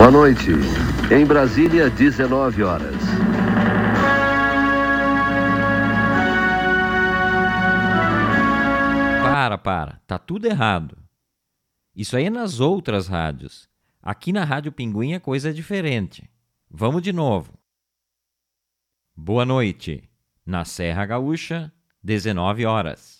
Boa noite. Em Brasília, 19 horas. Para, para. Tá tudo errado. Isso aí é nas outras rádios. Aqui na Rádio Pinguim a coisa é diferente. Vamos de novo. Boa noite. Na Serra Gaúcha, 19 horas.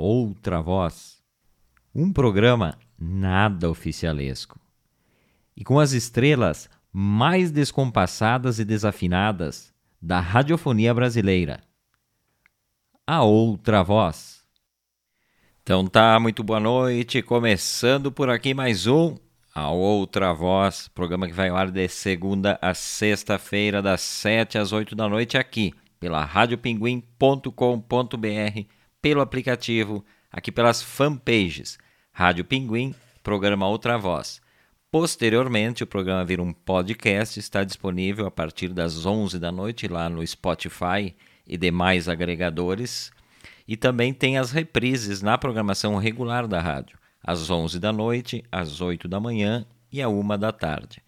outra voz. Um programa nada oficialesco. E com as estrelas mais descompassadas e desafinadas da radiofonia brasileira. A outra voz. Então tá, muito boa noite. Começando por aqui mais um A Outra Voz, programa que vai ao ar de segunda a sexta-feira, das 7 às 8 da noite, aqui pela radiopinguim.com.br, pelo aplicativo, aqui pelas fanpages Rádio Pinguim, programa Outra Voz. Posteriormente, o programa vira um podcast, está disponível a partir das 11 da noite lá no Spotify e demais agregadores. E também tem as reprises na programação regular da rádio, às 11 da noite, às 8 da manhã e à 1 da tarde.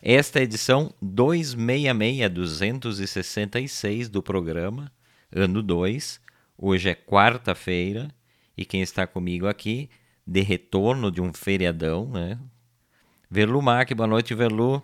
Esta é a edição 266, 266 do programa, ano 2. Hoje é quarta-feira e quem está comigo aqui, de retorno de um feriadão, né? Verlu Mac, boa noite, Verlu.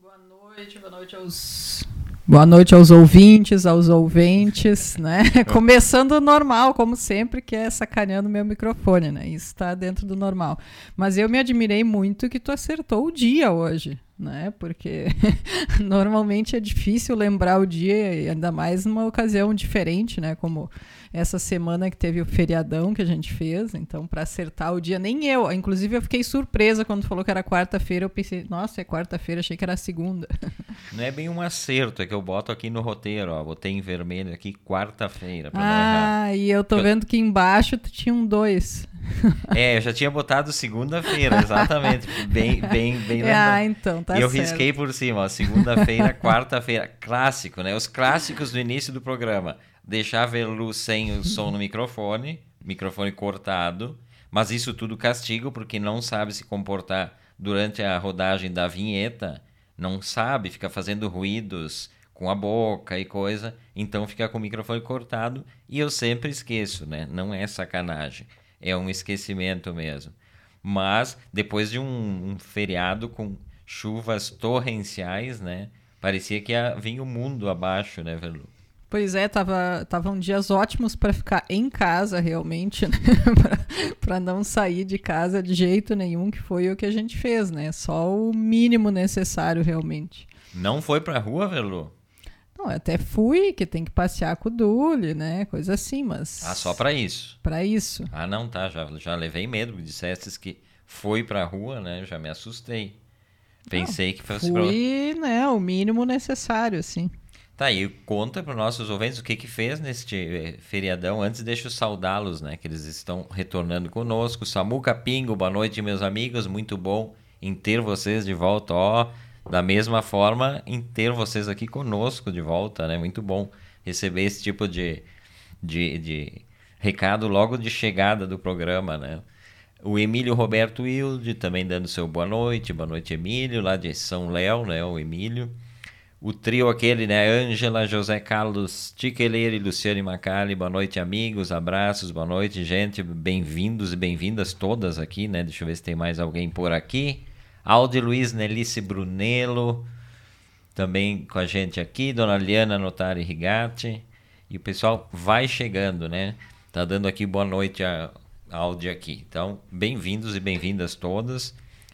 Boa noite, boa noite aos. Boa noite aos ouvintes, aos ouventes, né? Começando normal, como sempre, que é sacaneando meu microfone, né? Isso está dentro do normal. Mas eu me admirei muito que tu acertou o dia hoje, né? Porque normalmente é difícil lembrar o dia, ainda mais numa ocasião diferente, né? Como essa semana que teve o feriadão que a gente fez, então para acertar o dia, nem eu, inclusive eu fiquei surpresa quando falou que era quarta-feira, eu pensei, nossa, é quarta-feira, achei que era segunda. Não é bem um acerto, é que eu boto aqui no roteiro, ó, botei em vermelho aqui quarta-feira, pra não ah, e eu tô Eu- vendo que embaixo tinha um dois. errar. É, eu já tinha botado segunda-feira, exatamente, bem, bem, bem ah, então, tá e eu certo. risquei por cima, ó, segunda-feira, quarta-feira, clássico, né? Os clássicos do início do programa. Deixar a Velu sem o som no microfone, microfone cortado, mas isso tudo castigo porque não sabe se comportar durante a rodagem da vinheta, não sabe, fica fazendo ruídos com a boca e coisa, então fica com o microfone cortado e eu sempre esqueço, né? Não é sacanagem, é um esquecimento mesmo. Mas depois de um, um feriado com chuvas torrenciais, né? Parecia que ia vir o mundo abaixo, né, Velu? Pois é, tava, tavam dias ótimos para ficar em casa realmente, né? para não sair de casa de jeito nenhum, que foi o que a gente fez, né? Só o mínimo necessário realmente. Não foi pra rua, Velu? Não, até fui, que tem que passear com o Dule, né? Coisa assim, mas Ah, só pra isso. para isso. Ah, não, tá, já, já levei medo, disseste que foi pra rua, né? Já me assustei. Pensei que fosse pra... Fui, né, o mínimo necessário, assim. Tá, e conta para nossos ouvintes o que que fez neste eh, feriadão. Antes, deixa eu saudá-los, né? Que eles estão retornando conosco. Samuca Pingo, boa noite, meus amigos. Muito bom em ter vocês de volta. Ó, da mesma forma, em ter vocês aqui conosco de volta, né? Muito bom receber esse tipo de, de, de recado logo de chegada do programa, né? O Emílio Roberto Wilde também dando seu boa noite. Boa noite, Emílio, lá de São Léo, né? O Emílio. O trio aquele, né? Ângela, José Carlos, Tiqueleira e Luciane Macali. Boa noite, amigos. Abraços, boa noite, gente. Bem-vindos e bem-vindas todas aqui, né? Deixa eu ver se tem mais alguém por aqui. Aldi Luiz Nelice Brunello, também com a gente aqui. Dona Liana Notari Rigatti. E o pessoal vai chegando, né? Tá dando aqui boa noite a Aldi aqui. Então, bem-vindos e bem-vindas todas.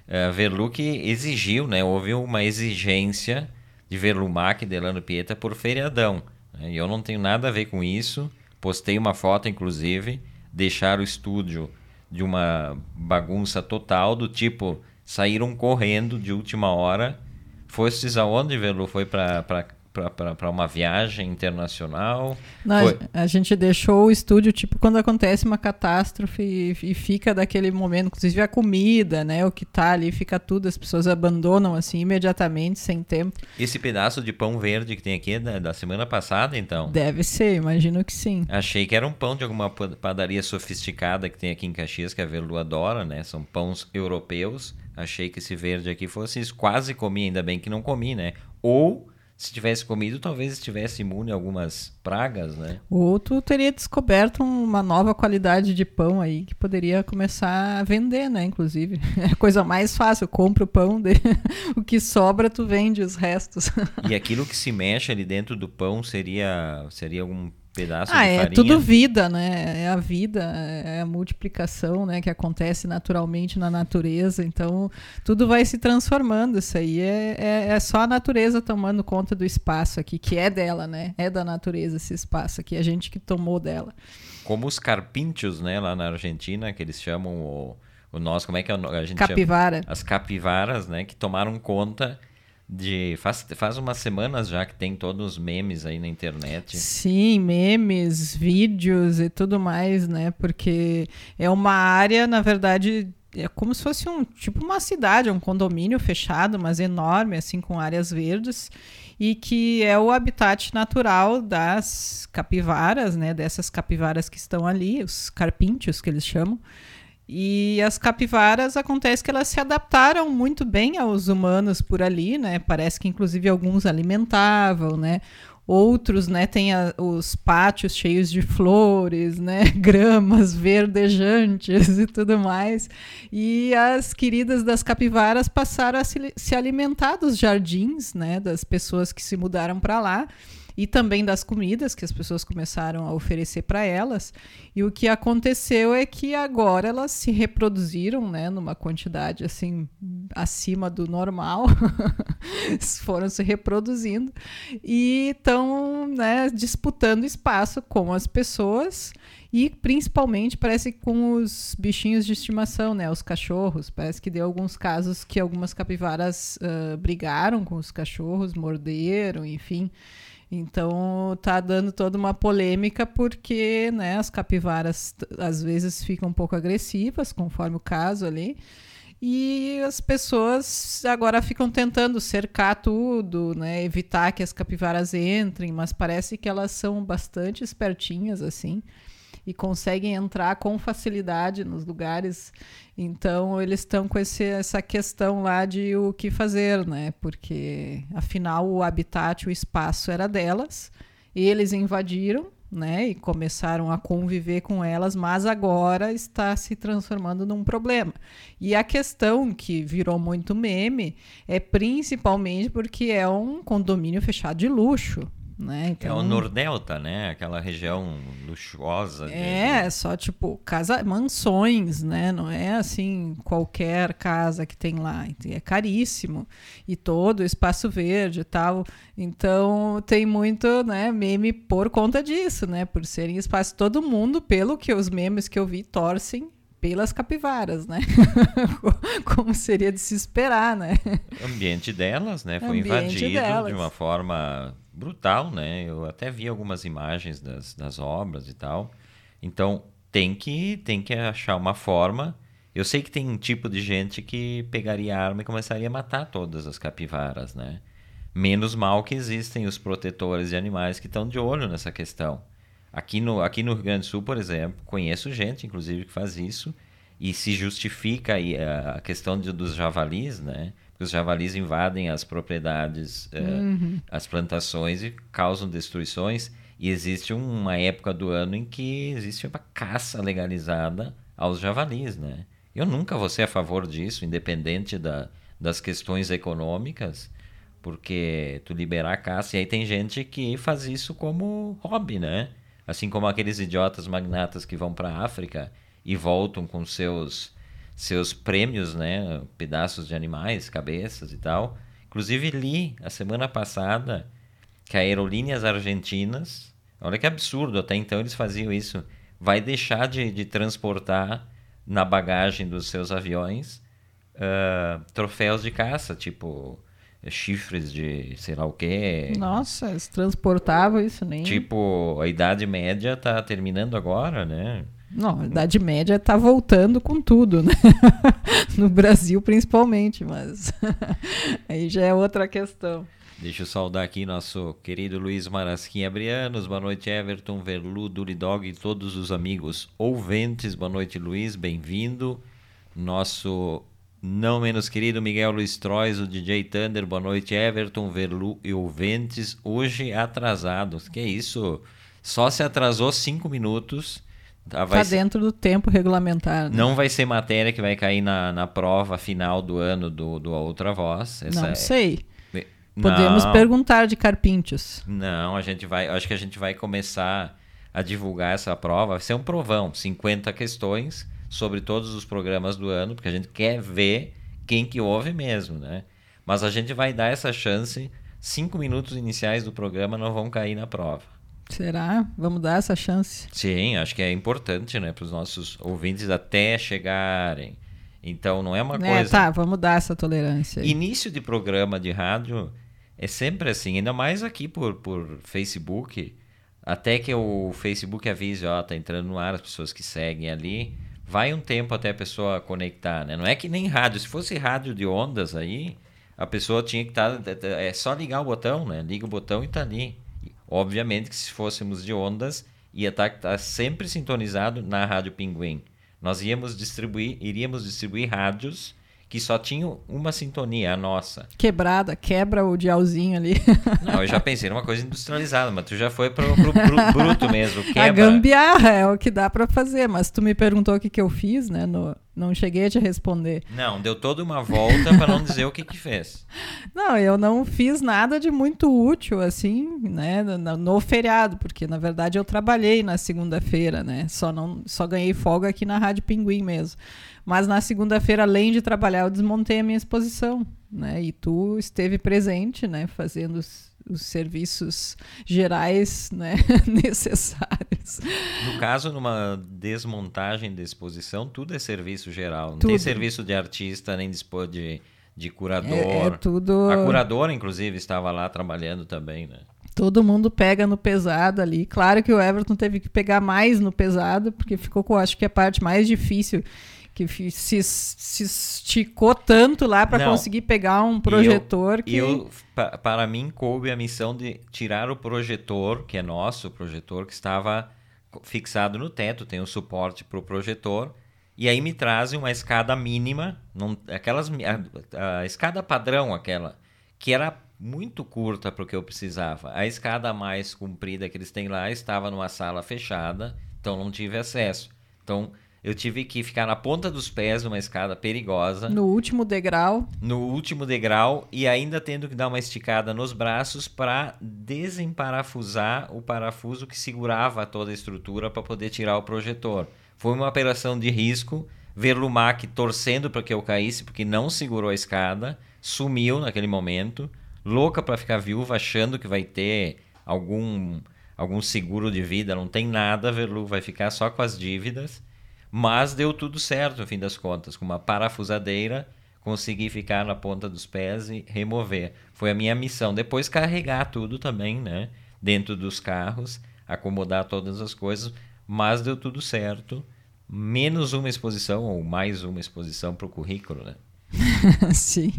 Uh, Verlu que exigiu, né? Houve uma exigência de Verlumac e Delano Pieta por feriadão. né? E eu não tenho nada a ver com isso. Postei uma foto, inclusive, deixar o estúdio de uma bagunça total, do tipo, saíram correndo de última hora Fostes aonde, Velu? Foi para para uma viagem internacional? Não, Foi- A gente deixou o estúdio, tipo, quando acontece uma catástrofe e, e fica daquele momento, inclusive a comida, né? O que tá ali, fica tudo, as pessoas abandonam assim imediatamente, sem tempo. Esse pedaço de pão verde que tem aqui é da, da semana passada, então? Deve ser, imagino que sim. Achei que era um pão de alguma pa- padaria sofisticada que tem aqui em Caxias, que a Velu adora, né? São pães europeus. Achei que esse verde aqui fosse isso. Quase comi, ainda bem que não comi, né? Ou, se tivesse comido, talvez estivesse imune a algumas pragas, né? Ou tu teria descoberto uma nova qualidade de pão aí que poderia começar a vender, né? Inclusive. É a coisa mais fácil. Compra o pão, de- o que sobra, tu vende os restos. E aquilo que se mexe ali dentro do pão seria, seria algum pedaço Ah, de é farinha? tudo vida, né? É a vida, é a multiplicação, né? Que acontece naturalmente na natureza. Então, tudo vai se transformando. Isso aí é, é, é só a natureza tomando conta do espaço aqui, que é dela, né? É da natureza esse espaço aqui, a gente que tomou dela. Como os carpinchos, né? Lá na Argentina, que eles chamam o, o nosso... Como é que é a gente chama? Capivara. as capivaras, né, que tomaram conta de faz, faz umas semanas já que tem todos os memes aí na internet. Sim, memes, vídeos e tudo mais, né? Porque é uma área, na verdade, é como se fosse um tipo uma cidade, um condomínio fechado, mas enorme, assim, com áreas verdes, e que é o habitat natural das capivaras, né? Dessas capivaras que estão ali, os carpinchos que eles chamam. E as capivaras acontece que elas se adaptaram muito bem aos humanos por ali, né? Parece que inclusive alguns alimentavam, né? Outros, né, têm a- os pátios cheios de flores, né, gramas verdejantes e tudo mais. E as queridas das capivaras passaram a se, se alimentar dos jardins, né, das pessoas que se mudaram para lá e também das comidas que as pessoas começaram a oferecer para elas. E o que aconteceu é que agora elas se reproduziram, né, numa quantidade assim acima do normal, foram se reproduzindo e estão, né, disputando espaço com as pessoas e principalmente parece com os bichinhos de estimação, né, os cachorros. Parece que deu alguns casos que algumas capivaras ah, brigaram com os cachorros, morderam, enfim. Então tá dando toda uma polêmica porque né, as capivaras às vezes ficam um pouco agressivas, conforme o caso ali. E as pessoas agora ficam tentando cercar tudo, né, evitar que as capivaras entrem, mas parece que elas são bastante espertinhas assim e conseguem entrar com facilidade nos lugares. Então eles estão com esse, essa questão lá de o que fazer, né? Porque afinal o habitat, o espaço era delas, eles invadiram, né? E começaram a conviver com elas, mas agora está se transformando num problema. E a questão que virou muito meme é principalmente porque é um condomínio fechado de luxo. Né? É Então, o Nordelta, né? Aquela região luxuosa. de- é, só tipo casa, mansões, né? Não é assim qualquer casa que tem lá. É caríssimo e todo o espaço verde e tal. Então tem muito, né, meme por conta disso, né? Por serem espaço todo mundo, pelo que os memes que eu vi torcem pelas capivaras, né? Como seria de se esperar, né? O ambiente delas, né? Foi invadido delas. de uma forma brutal, né? Eu até vi algumas imagens das, das obras e tal. Então, tem que, tem que achar uma forma. Eu sei que tem um tipo de gente que pegaria a arma e começaria a matar todas as capivaras, né? Menos mal que existem os protetores de animais que estão de olho nessa questão. Aqui no, aqui no Rio Grande do Sul, por exemplo, conheço gente, inclusive, que faz isso e se justifica a questão de- dos javalis, né? Porque os javalis invadem as propriedades, eh, as plantações e causam destruições. E existe uma época do ano em que existe uma caça legalizada aos javalis, né? Eu nunca vou ser a favor disso, independente da, das questões econômicas, porque tu liberar a caça, e aí tem gente que faz isso como hobby, né? Assim como aqueles idiotas magnatas que vão para a África e voltam com seus seus prêmios, né, pedaços de animais, cabeças e tal. Inclusive li a semana passada que a Aerolíneas Argentinas, olha que absurdo, até então eles faziam isso, vai deixar de, de transportar na bagagem dos seus aviões ah, troféus de caça, tipo chifres de sei lá o quê. Nossa, eles transportavam isso nem. Tipo, a Idade Média tá terminando agora, né? Não, a Idade Média tá voltando com tudo, né? no Brasil principalmente, mas aí já é outra questão. Deixa eu saudar aqui nosso querido Luiz Marasquinha Brianos. Boa noite, Everton, Verlu, Duridog e todos os amigos ouvintes. Boa noite, Luiz, bem-vindo. Nosso não menos querido Miguel Luiz Trois, o DJ Thunder. Boa noite, Everton, Verlu e ouvintes. Hoje atrasados. Que isso? Só se atrasou cinco minutos. Tá, vai Tá ser- dentro do tempo regulamentar. né? Não vai ser matéria que vai cair na, na prova final do ano do, do Outra Voz. Essa Não é- sei. Podemos Não. perguntar de carpinchos. Não, a gente vai. Acho que a gente vai começar a divulgar essa prova. Vai ser um provão, 50 questões sobre todos os programas do ano, porque a gente quer ver quem que ouve mesmo, né? Mas a gente vai dar essa chance. Cinco minutos iniciais do programa não vão cair na prova. Será? Vamos dar essa chance. Sim, acho que é importante, né, para os nossos ouvintes até chegarem. Então não é uma É, coisa. tá, vamos dar essa tolerância. aí. Início de programa de rádio é sempre assim, ainda mais aqui por, por Facebook. Até que o Facebook avise, ó, tá entrando no ar, as pessoas que seguem ali. Vai um tempo até a pessoa conectar, né? Não é que nem rádio. Se fosse rádio de ondas aí, a pessoa tinha que estar. é só ligar o botão, né? Liga o botão e tá ali. Obviamente que se fôssemos de ondas, ia estar sempre sintonizado na Rádio Pinguim. Nós íamos distribuir, iríamos distribuir rádios que só tinham uma sintonia, a nossa. Quebrada, quebra o dialzinho ali. Não, eu já pensei numa coisa industrializada, mas tu já foi pro, pro, pro bruto mesmo. A Quebra. gambiarra é o que dá pra fazer, mas tu me perguntou o que, que eu fiz, né? no- não cheguei a te responder. Não, deu toda uma volta para não dizer o que que fez. Não, eu não fiz nada de muito útil, assim, né, no, no feriado, porque na verdade eu trabalhei na segunda-feira, né, só, não, só ganhei folga aqui na Rádio Pinguim mesmo. Mas na segunda-feira, além de trabalhar, eu desmontei a minha exposição, né, e tu esteve presente, né, fazendo os, os serviços gerais, né, necessários. No caso, numa desmontagem de exposição, tudo é serviço geral. Não tem Tudo. serviço de artista, nem de, de curador. É, é tudo... A curadora, inclusive, estava lá trabalhando também, né? Todo mundo pega no pesado ali. Claro que o Everton teve que pegar mais no pesado, porque ficou com, acho que a parte mais difícil, que se, se esticou tanto lá para conseguir pegar um projetor que E eu, pa- para mim, coube a missão de tirar o projetor, que é nosso, o projetor que estava fixado no teto, tem um suporte para o projetor, e aí me trazem uma escada mínima, não, aquelas, a, a escada padrão, aquela, que era muito curta para o que eu precisava. A escada mais comprida que eles têm lá estava numa sala fechada, então não tive acesso. Então eu tive que ficar na ponta dos pés numa escada perigosa no último degrau. no último degrau e ainda tendo que dar uma esticada nos braços para desemparafusar o parafuso que segurava toda a estrutura para poder tirar o projetor. Foi uma operação de risco. Verlumac torcendo para que eu caísse porque não segurou a escada, sumiu naquele momento, louca para ficar viúva, achando que vai ter algum algum seguro de vida, não tem nada, Verlu vai ficar só com as dívidas. Mas deu tudo certo, no fim das contas. Com uma parafusadeira, consegui ficar na ponta dos pés e remover. Foi a minha missão. Depois carregar tudo também, né? Dentro dos carros, acomodar todas as coisas. Mas deu tudo certo. Menos uma exposição, ou mais uma exposição para o currículo, né? Sim.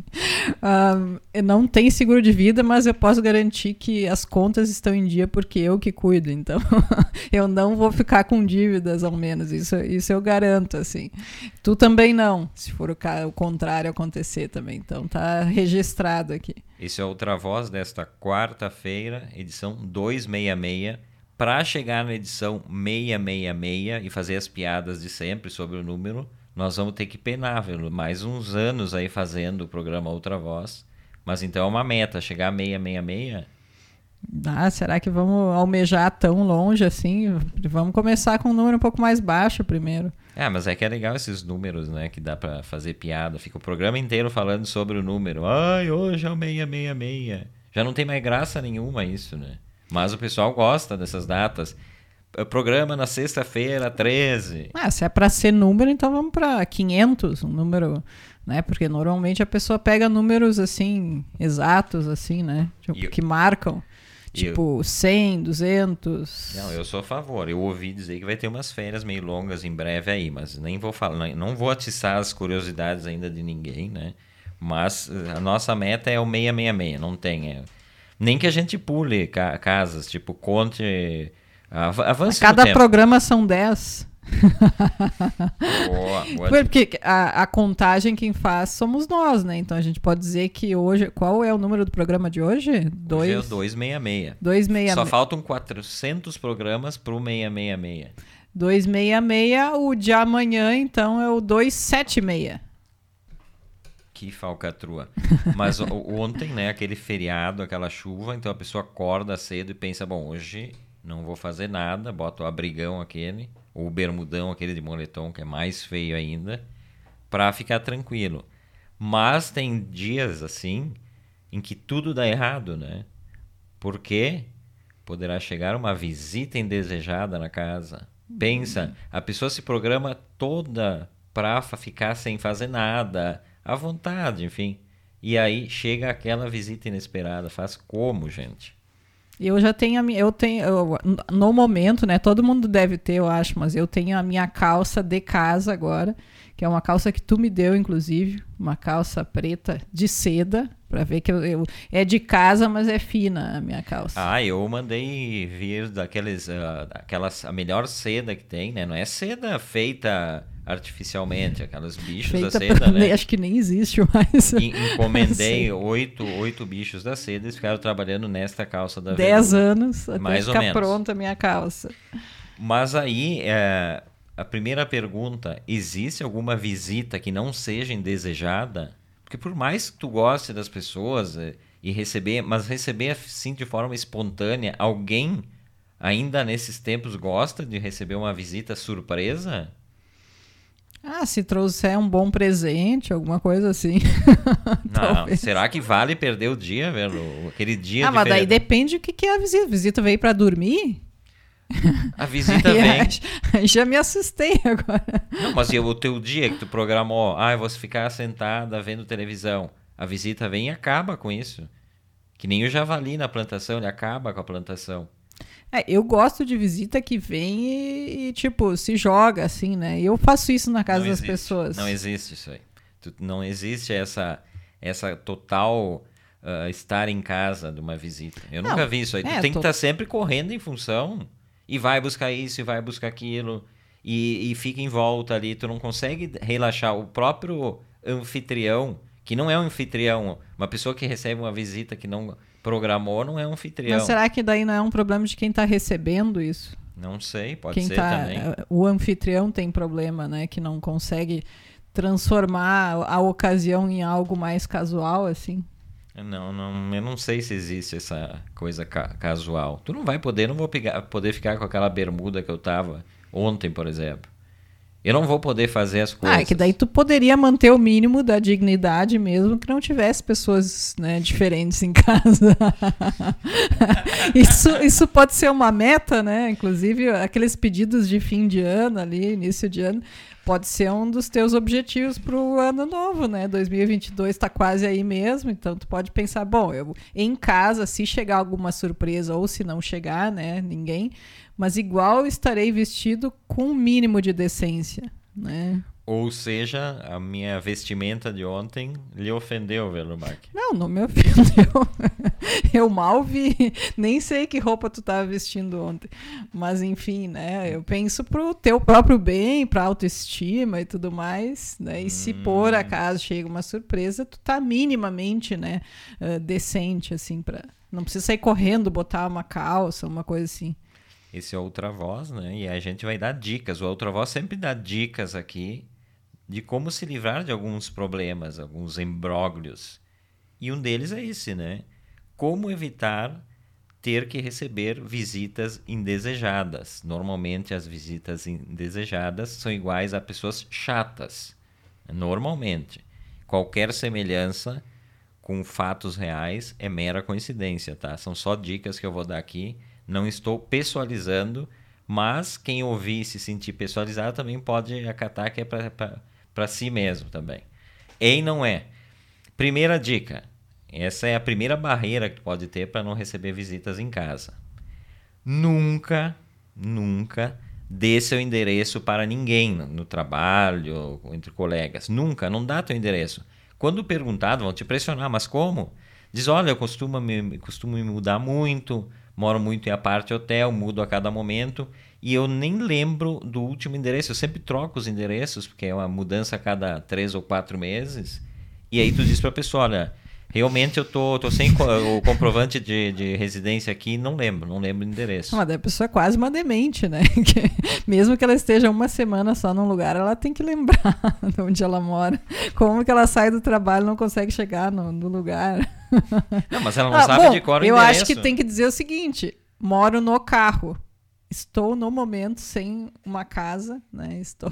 Ah, não tem seguro de vida, mas eu posso garantir que as contas estão em dia porque eu que cuido. Então, eu não vou ficar com dívidas, ao menos. Isso, isso eu garanto, assim. Tu também não, se for o, o contrário acontecer também. Então, tá registrado aqui. Esse é Outra Voz desta quarta-feira, edição 266. Para chegar na edição 666 e fazer as piadas de sempre sobre o número, nós vamos ter que penar, viu? mais uns anos aí fazendo o programa Outra Voz. Mas então é uma meta, chegar a 666. Ah, será que vamos almejar tão longe assim? Vamos começar com um número um pouco mais baixo primeiro. É, mas é que é legal esses números, né? Que dá pra fazer piada. Fica o programa inteiro falando sobre o número. Ai, hoje é o 666. Já não tem mais graça nenhuma isso, né? Mas o pessoal gosta dessas datas. É, Programa na sexta-feira, 13. Ah, se é para ser número, então vamos para 500, um número né? Porque normalmente a pessoa pega números assim exatos assim, né? Tipo, eu- que marcam. Eu- Tipo 100, 200. Não, eu sou a favor. Eu ouvi dizer que vai ter umas férias meio longas em breve aí, mas nem vou falar, não- não vou atiçar as curiosidades ainda de ninguém, né? Mas eh, a nossa meta é o 666, não tem. é- nem que a gente pule ca- casas, tipo, conte. Av- Avance no Cada programa são 10. Boa, boa Porque a, a contagem quem faz somos nós, né? Então a gente pode dizer que hoje. Qual é o número do programa de hoje? Hoje é o 2. 266. 266. Só faltam 400 programas pro 666. 266. O de amanhã, então, é o 276. Que falcatrua. Mas o- ontem, né, aquele feriado, aquela chuva, então a pessoa acorda cedo e pensa, bom, hoje não vou fazer nada, bota o abrigão aquele, ou o bermudão aquele de moletom, que é mais feio ainda, pra ficar tranquilo. Mas tem dias assim em que tudo dá errado, né? Porque poderá chegar uma visita indesejada na casa. Pensa, a pessoa se programa toda pra fa- ficar sem fazer nada, à vontade, enfim. E aí chega aquela visita inesperada. Faz como, gente? Eu já tenho a minha. Eu tenho. eu- no momento, né? Todo mundo deve ter, eu acho, mas eu tenho a minha calça de casa agora, que é uma calça que tu me deu, inclusive. Uma calça preta de seda. Pra ver que eu, eu- é de casa, mas é fina a minha calça. Ah, eu mandei vir daqueles, ah, daquelas, a melhor seda que tem, né? Não é seda feita artificialmente, aquelas bichos da Feita seda, pra- né? Acho que nem existe mais. En- Encomendei oito, oito bichos da seda e ficaram trabalhando nesta calça da 10 Veludo. anos até Mais ficar pronta a minha calça. Mas aí, é, a primeira pergunta, existe alguma visita que não seja indesejada? Porque por mais que tu goste das pessoas é, e receber, mas receber assim de forma espontânea, alguém ainda nesses tempos gosta de receber uma visita surpresa? Ah, se trouxer um bom presente, alguma coisa assim. Não, será que vale perder o dia, velho? Aquele dia ah, mas daí depende do que, que é a visita. A visita veio pra dormir? A visita Aí, vem. aí já me assustei agora. Não, mas e o teu dia que tu programou? Ah, eu vou ficar sentada vendo televisão. A visita vem e acaba com isso. Que nem o javali na plantação, ele acaba com a plantação. É, eu gosto de visita que vem e, e, tipo, se joga assim, né? Eu faço isso na casa Não das existe. pessoas. Não existe isso aí. Tu- não existe essa, essa total ah, estar em casa de uma visita. Eu Não, nunca vi isso aí. Tu é, tem que tô- estar sempre correndo em função e vai buscar isso e vai buscar aquilo e, e fica em volta ali. Tu não consegue relaxar. O próprio anfitrião, que não é um anfitrião, uma pessoa que recebe uma visita que não programou, não é um anfitrião. Mas será que daí não é um problema de quem tá recebendo isso? Não sei, pode quem ser tá, também. O anfitrião tem problema, né? Que não consegue transformar a ocasião em algo mais casual, assim. Não, não, eu não sei se existe essa coisa ca- casual. Tu não vai poder, não vou pegar, poder ficar com aquela bermuda que eu tava ontem, por exemplo. Eu não vou poder fazer as coisas. Ah, é que daí tu poderia manter o mínimo da dignidade mesmo que não tivesse pessoas né, diferentes em casa. isso, isso pode ser uma meta, né? Inclusive, aqueles pedidos de fim de ano ali, início de ano, pode ser um dos teus objetivos para o ano novo, né? 2022 está quase aí mesmo, então tu pode pensar, bom, eu em casa, se chegar alguma surpresa ou se não chegar, né, ninguém, mas igual estarei vestido com um mínimo de decência, né? Ou seja, a minha vestimenta de ontem lhe ofendeu, Velumark. Não, não me ofendeu. Eu mal vi, nem sei que roupa tu tava vestindo ontem. Mas enfim, né? Eu penso pro teu próprio bem, pra autoestima e tudo mais, né? E se por acaso chega uma surpresa, tu tá minimamente, né, eh, decente assim para não precisa sair correndo, botar uma calça, uma coisa assim. Esse é outra voz, né? E a gente vai dar dicas. O outra voz sempre dá dicas aqui de como se livrar de alguns problemas, alguns imbróglios. E um deles é esse, né? Como evitar ter que receber visitas indesejadas. Normalmente as visitas indesejadas são iguais a pessoas chatas. Normalmente. Qualquer semelhança com fatos reais é mera coincidência, tá? São só dicas que eu vou dar aqui. Não estou pessoalizando, mas quem ouvir e se sentir pessoalizado também pode acatar que é para si mesmo também. É e não é. Primeira dica. Essa é a primeira barreira que pode ter para não receber visitas em casa. Nunca, nunca dê seu endereço para ninguém no trabalho, entre colegas. Nunca, não dá teu endereço. Quando perguntado, vão te pressionar, mas como? Diz, olha, eu costumo me, costumo me mudar muito, moro muito em aparte hotel, mudo a cada momento e eu nem lembro do último endereço. Eu sempre troco os endereços, porque é uma mudança a cada três ou quatro meses. E aí tu diz para a pessoa, olha, realmente eu tô, tô sem o comprovante de, de residência aqui, não lembro, não lembro o endereço. Mas a pessoa é quase uma demente, né? Que, mesmo que ela esteja uma semana só num lugar, ela tem que lembrar de onde ela mora. Como que ela sai do trabalho e não consegue chegar no, no lugar? Não, mas ela não ah, sabe bom, de cor o eu endereço. acho que tem que dizer o seguinte: moro no carro. Estou no momento sem uma casa, né? Estou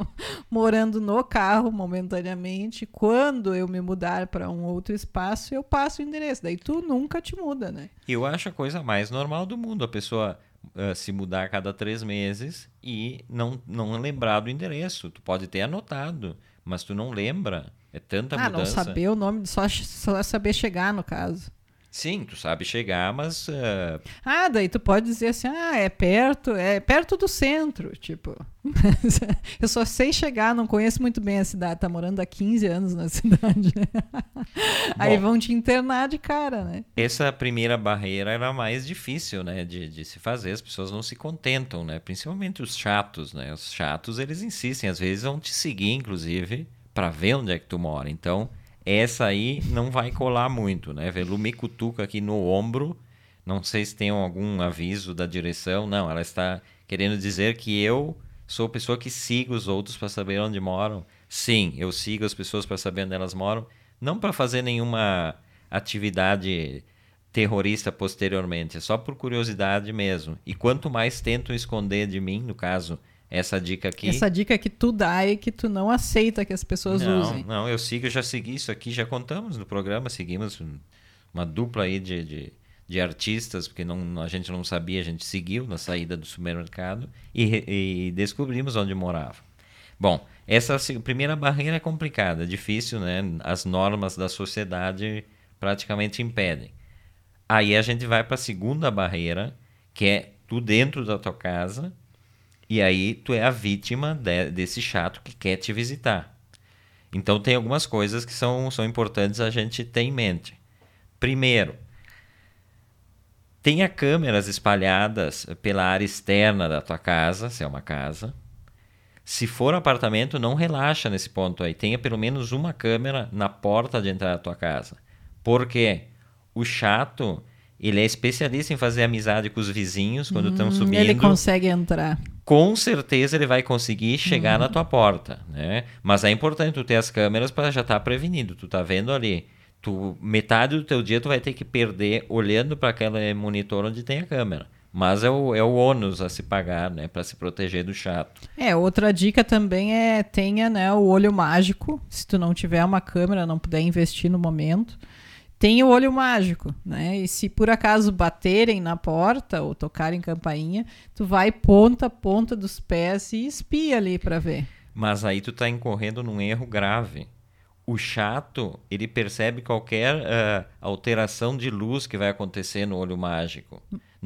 morando no carro momentaneamente. Quando eu me mudar para um outro espaço, eu passo o endereço. Daí tu nunca te muda, né? Eu acho a coisa mais normal do mundo. A pessoa uh, se mudar a cada três meses e não, não lembrar do endereço. Tu pode ter anotado, mas tu não lembra. É tanta ah, mudança. não saber o nome, só, só saber chegar, no caso. Sim, tu sabe chegar, mas. Uh... Ah, daí tu pode dizer assim, ah, é perto, é perto do centro, tipo. eu só sei chegar, não conheço muito bem a cidade, tá morando há 15 anos na cidade. Aí vão te internar de cara, né? Essa primeira barreira era mais difícil, né, de, de se fazer, as pessoas não se contentam, né? Principalmente os chatos, né? Os chatos, eles insistem, às vezes vão te seguir, inclusive, para ver onde é que tu mora. Então essa aí não vai colar muito, né? Velu me cutuca aqui no ombro. Não sei se tem algum aviso da direção. Não, ela está querendo dizer que eu sou pessoa que sigo os outros para saber onde moram. Sim, eu sigo as pessoas para saber onde elas moram. Não para fazer nenhuma atividade terrorista posteriormente, é só por curiosidade mesmo. E quanto mais tentam esconder de mim, no caso, essa dica aqui. Essa dica que tu dá e que tu não aceita que as pessoas não, usem. Não, eu sigo, eu já segui isso aqui, já contamos no programa, seguimos uma dupla aí de, de, de artistas, porque não, a gente não sabia, a gente seguiu na saída do supermercado e, e descobrimos onde morava. Bom, essa primeira barreira é complicada, difícil, né? As normas da sociedade praticamente impedem. Aí a gente vai para a segunda barreira, que é tu dentro da tua casa e aí tu é a vítima de, desse chato que quer te visitar. Então tem algumas coisas que são, são importantes a gente ter em mente. Primeiro, tenha câmeras espalhadas pela área externa da tua casa, se é uma casa. Se for um apartamento, não relaxa nesse ponto aí. Tenha pelo menos uma câmera na porta de entrada da tua casa. Porque o chato, ele é especialista em fazer amizade com os vizinhos quando estão hum, subindo. Ele consegue entrar com certeza ele vai conseguir chegar uhum. na tua porta, né? Mas é importante tu ter as câmeras para já estar tá prevenido. Tu tá vendo ali, tu metade do teu dia tu vai ter que perder olhando para aquele monitor onde tem a câmera. Mas é o, é o ônus a se pagar, né? Para se proteger do chato. É, outra dica também é tenha né, o olho mágico. Se tu não tiver uma câmera, não puder investir no momento tem o olho mágico, né? E se por acaso baterem na porta ou tocarem campainha, tu vai ponta a ponta dos pés e espia ali para ver. Mas aí tu tá incorrendo num erro grave. O chato, ele percebe qualquer uh, alteração de luz que vai acontecer no olho mágico.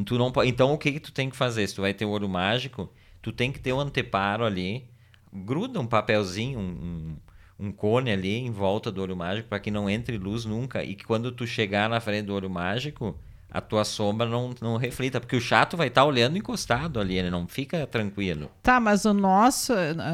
Tu não, então o que, que tu tem que fazer? Se tu vai ter o olho mágico, tu tem que ter um anteparo ali, gruda um papelzinho, um, um cone ali em volta do olho mágico para que não entre luz nunca e que quando tu chegar na frente do olho mágico a tua sombra não, não reflita, porque o chato vai estar tá olhando encostado ali, ele não fica tranquilo. Tá, mas o nosso,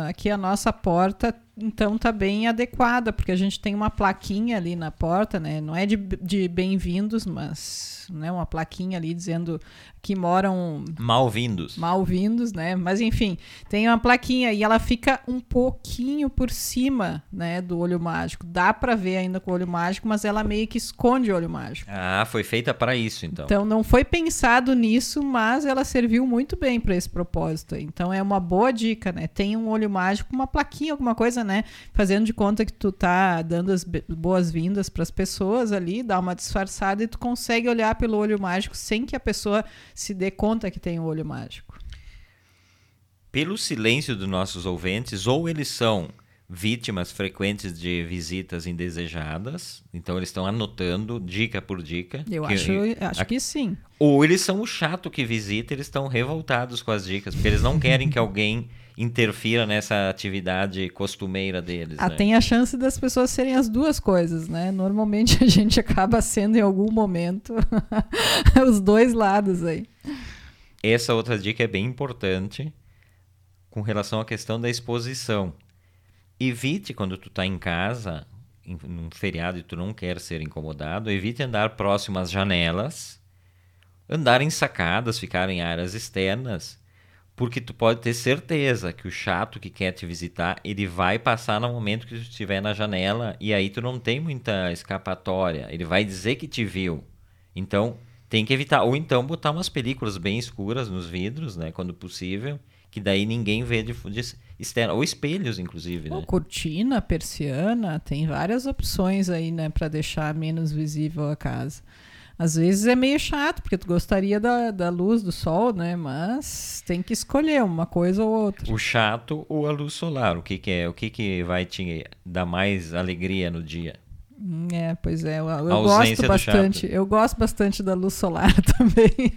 aqui a nossa porta, então tá bem adequada, porque a gente tem uma plaquinha ali na porta, né? Não é de, de bem-vindos, mas né, uma plaquinha ali dizendo que moram mal-vindos. Mal-vindos, né? Mas enfim, tem uma plaquinha e ela fica um pouquinho por cima, né, do olho mágico. Dá para ver ainda com o olho mágico, mas ela meio que esconde o olho mágico. Ah, foi feita para isso, então. Então não foi pensado nisso, mas ela serviu muito bem para esse propósito. Então é uma boa dica, né? Tem um olho mágico, uma plaquinha, alguma coisa, né, fazendo de conta que tu tá dando as boas-vindas para as pessoas ali, dá uma disfarçada e tu consegue olhar pelo olho mágico sem que a pessoa se dê conta que tem o um olho mágico. Pelo silêncio dos nossos ouvintes, ou eles são vítimas frequentes de visitas indesejadas. Então eles estão anotando dica por dica. Eu que- acho, acho a- que sim. Ou eles são o chato que visita, eles estão revoltados com as dicas, porque eles não querem que alguém interfira nessa atividade costumeira deles. Ah, né? tem a chance das pessoas serem as duas coisas, né? Normalmente a gente acaba sendo em algum momento os dois lados aí. Essa outra dica é bem importante com relação à questão da exposição. Evite quando tu está em casa, em num feriado e tu não quer ser incomodado, evite andar próximo às janelas, andar em sacadas, ficar em áreas externas, porque tu pode ter certeza que o chato que quer te visitar, ele vai passar no momento que tu estiver na janela e aí tu não tem muita escapatória. Ele vai dizer que te viu. Então, tem que evitar. Ou então botar umas películas bem escuras nos vidros, né? Quando possível. Que daí ninguém vê de, de externo. Ou espelhos, inclusive, Ou né? cortina, persiana, tem várias opções aí, né, Pra deixar menos visível a casa. Às vezes é meio chato, porque tu gostaria da, da luz do sol, né? Mas tem que escolher uma coisa ou outra. O chato ou a luz solar. O que, que é? O que, que vai te dar mais alegria no dia? Hum, É, pois é, eu, eu gosto bastante. Eu gosto bastante da luz solar também.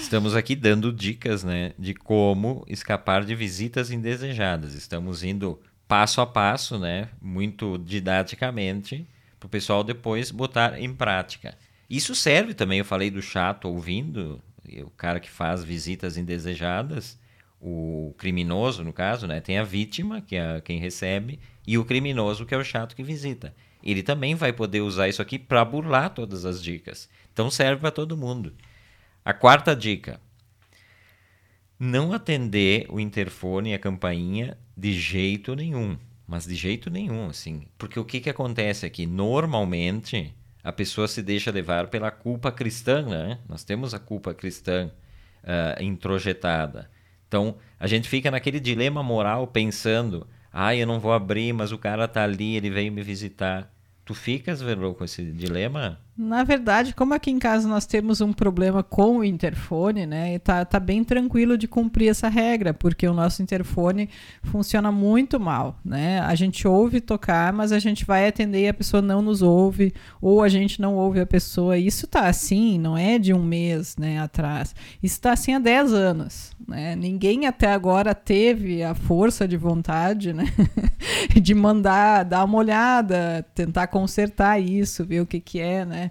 Estamos aqui dando dicas, né, de como escapar de visitas indesejadas. Estamos indo passo a passo, né, muito didaticamente, para o pessoal depois botar em prática. Isso serve também, eu falei do chato ouvindo, o cara que faz visitas indesejadas, o criminoso, no caso, né, tem a vítima, que é quem recebe, e o criminoso, que é o chato que visita. Ele também vai poder usar isso aqui para burlar todas as dicas. Então serve para todo mundo. A quarta dica: não atender o interfone e a campainha de jeito nenhum, mas de jeito nenhum, assim. Porque o que que acontece aqui? Normalmente a pessoa se deixa levar pela culpa cristã, né? Nós temos a culpa cristã ah, introjetada. Então a gente fica naquele dilema moral pensando: ah, eu não vou abrir, mas o cara tá ali, ele veio me visitar. Tu ficas, Verô, com esse dilema? Na verdade, como aqui em casa nós temos um problema com o interfone, né? E tá, tá bem tranquilo de cumprir essa regra, porque o nosso interfone funciona muito mal, né? A gente ouve tocar, mas a gente vai atender e a pessoa não nos ouve, ou a gente não ouve a pessoa. Isso tá assim, não é de um mês, né, atrás. Isso tá assim há 10 anos, né? Ninguém até agora teve a força de vontade, né? de mandar dar uma olhada, tentar consertar isso, ver o que que é, né?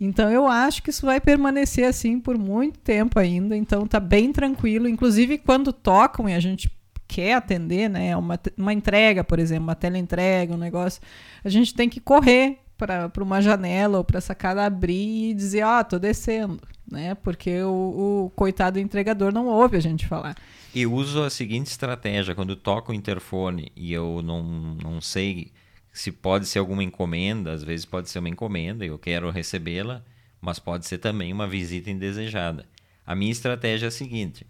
Então eu acho que isso vai permanecer assim por muito tempo ainda, então tá bem tranquilo, inclusive quando tocam e a gente quer atender, né, uma, uma entrega, por exemplo, uma teleentrega, um negócio, a gente tem que correr para uma janela ou para sacada abrir e dizer, ó, tô descendo, né? Porque o, o coitado do entregador não ouve a gente falar. Eu uso a seguinte estratégia: quando toco o interfone e eu não, não sei se pode ser alguma encomenda, às vezes pode ser uma encomenda e eu quero recebê-la, mas pode ser também uma visita indesejada. A minha estratégia é a seguinte: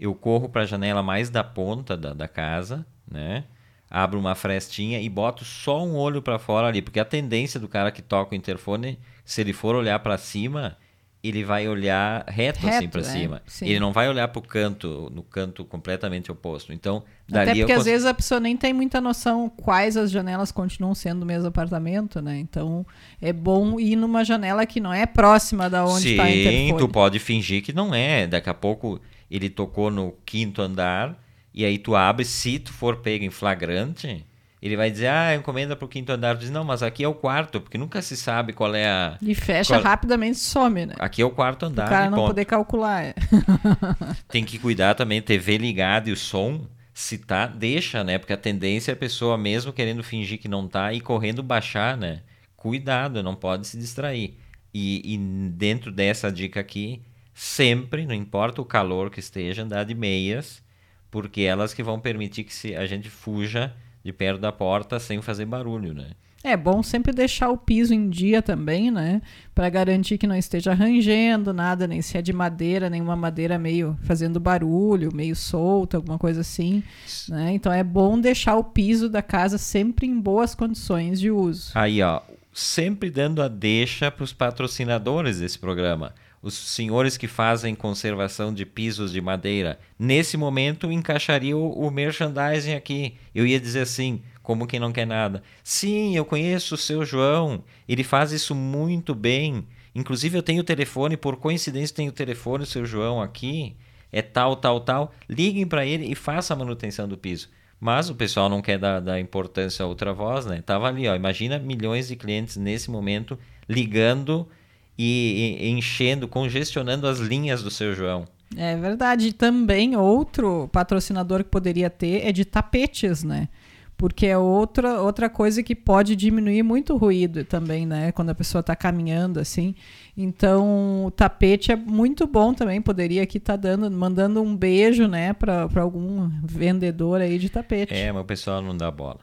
eu corro para a janela mais da ponta da, da casa, né? Abro uma frestinha e boto só um olho para fora ali, porque a tendência do cara que toca o interfone, se ele for olhar para cima, ele vai olhar reto, assim Reto, para é, cima. sim. Ele não vai olhar para o canto, no canto completamente oposto. Então, Até porque às vezes a pessoa nem tem muita noção quais as janelas continuam sendo do mesmo apartamento, né? Então é bom ir numa janela que não é próxima da onde está o Sim, interfone. tu pode fingir que não é. Daqui a pouco ele tocou no quinto andar e aí tu abre, se tu for pego em flagrante, ele vai dizer, ah, encomenda pro quinto andar. Diz, não, mas aqui é o quarto, porque nunca se sabe qual é a... E fecha Qual- rapidamente e some, né? Aqui é o quarto O andar cara e não ponto. poder calcular. é. Tem que cuidar também, TV ligada e o som, se tá, deixa, né? Porque a tendência é a pessoa, mesmo querendo fingir que não tá, ir correndo baixar, né? Cuidado, não pode se distrair. E, e dentro dessa dica aqui, sempre, não importa o calor que esteja, andar de meias, porque elas que vão permitir que se, a gente fuja de perto da porta sem fazer barulho, né? É bom sempre deixar o piso em dia também, né? Pra garantir que não esteja rangendo nada, nem se é de madeira, nenhuma madeira meio fazendo barulho, meio solta, alguma coisa assim, né? Então é bom deixar o piso da casa sempre em boas condições de uso. Aí, ó, sempre dando a deixa para os patrocinadores desse programa. Os senhores que fazem conservação de pisos de madeira. Nesse momento, encaixaria o, o merchandising aqui. Eu ia dizer assim: como quem não quer nada. Sim, eu conheço o seu João, ele faz isso muito bem. Inclusive eu tenho o telefone, por coincidência tenho o telefone do seu João aqui, é tal, tal, tal. Liguem para ele e façam a manutenção do piso. Mas o pessoal não quer dar, dar importância a outra voz, né? Tava ali, ó. Imagina milhões de clientes nesse momento ligando e, e enchendo, congestionando as linhas do seu João. É verdade. Também outro patrocinador que poderia ter é de tapetes, né? Porque é outra, outra coisa que pode diminuir muito o ruído também, né? Quando a pessoa está caminhando assim. Então, o tapete é muito bom também. Poderia aqui estar tá dando, mandando um beijo, né, para algum vendedor aí de tapete. É, mas o pessoal não dá bola.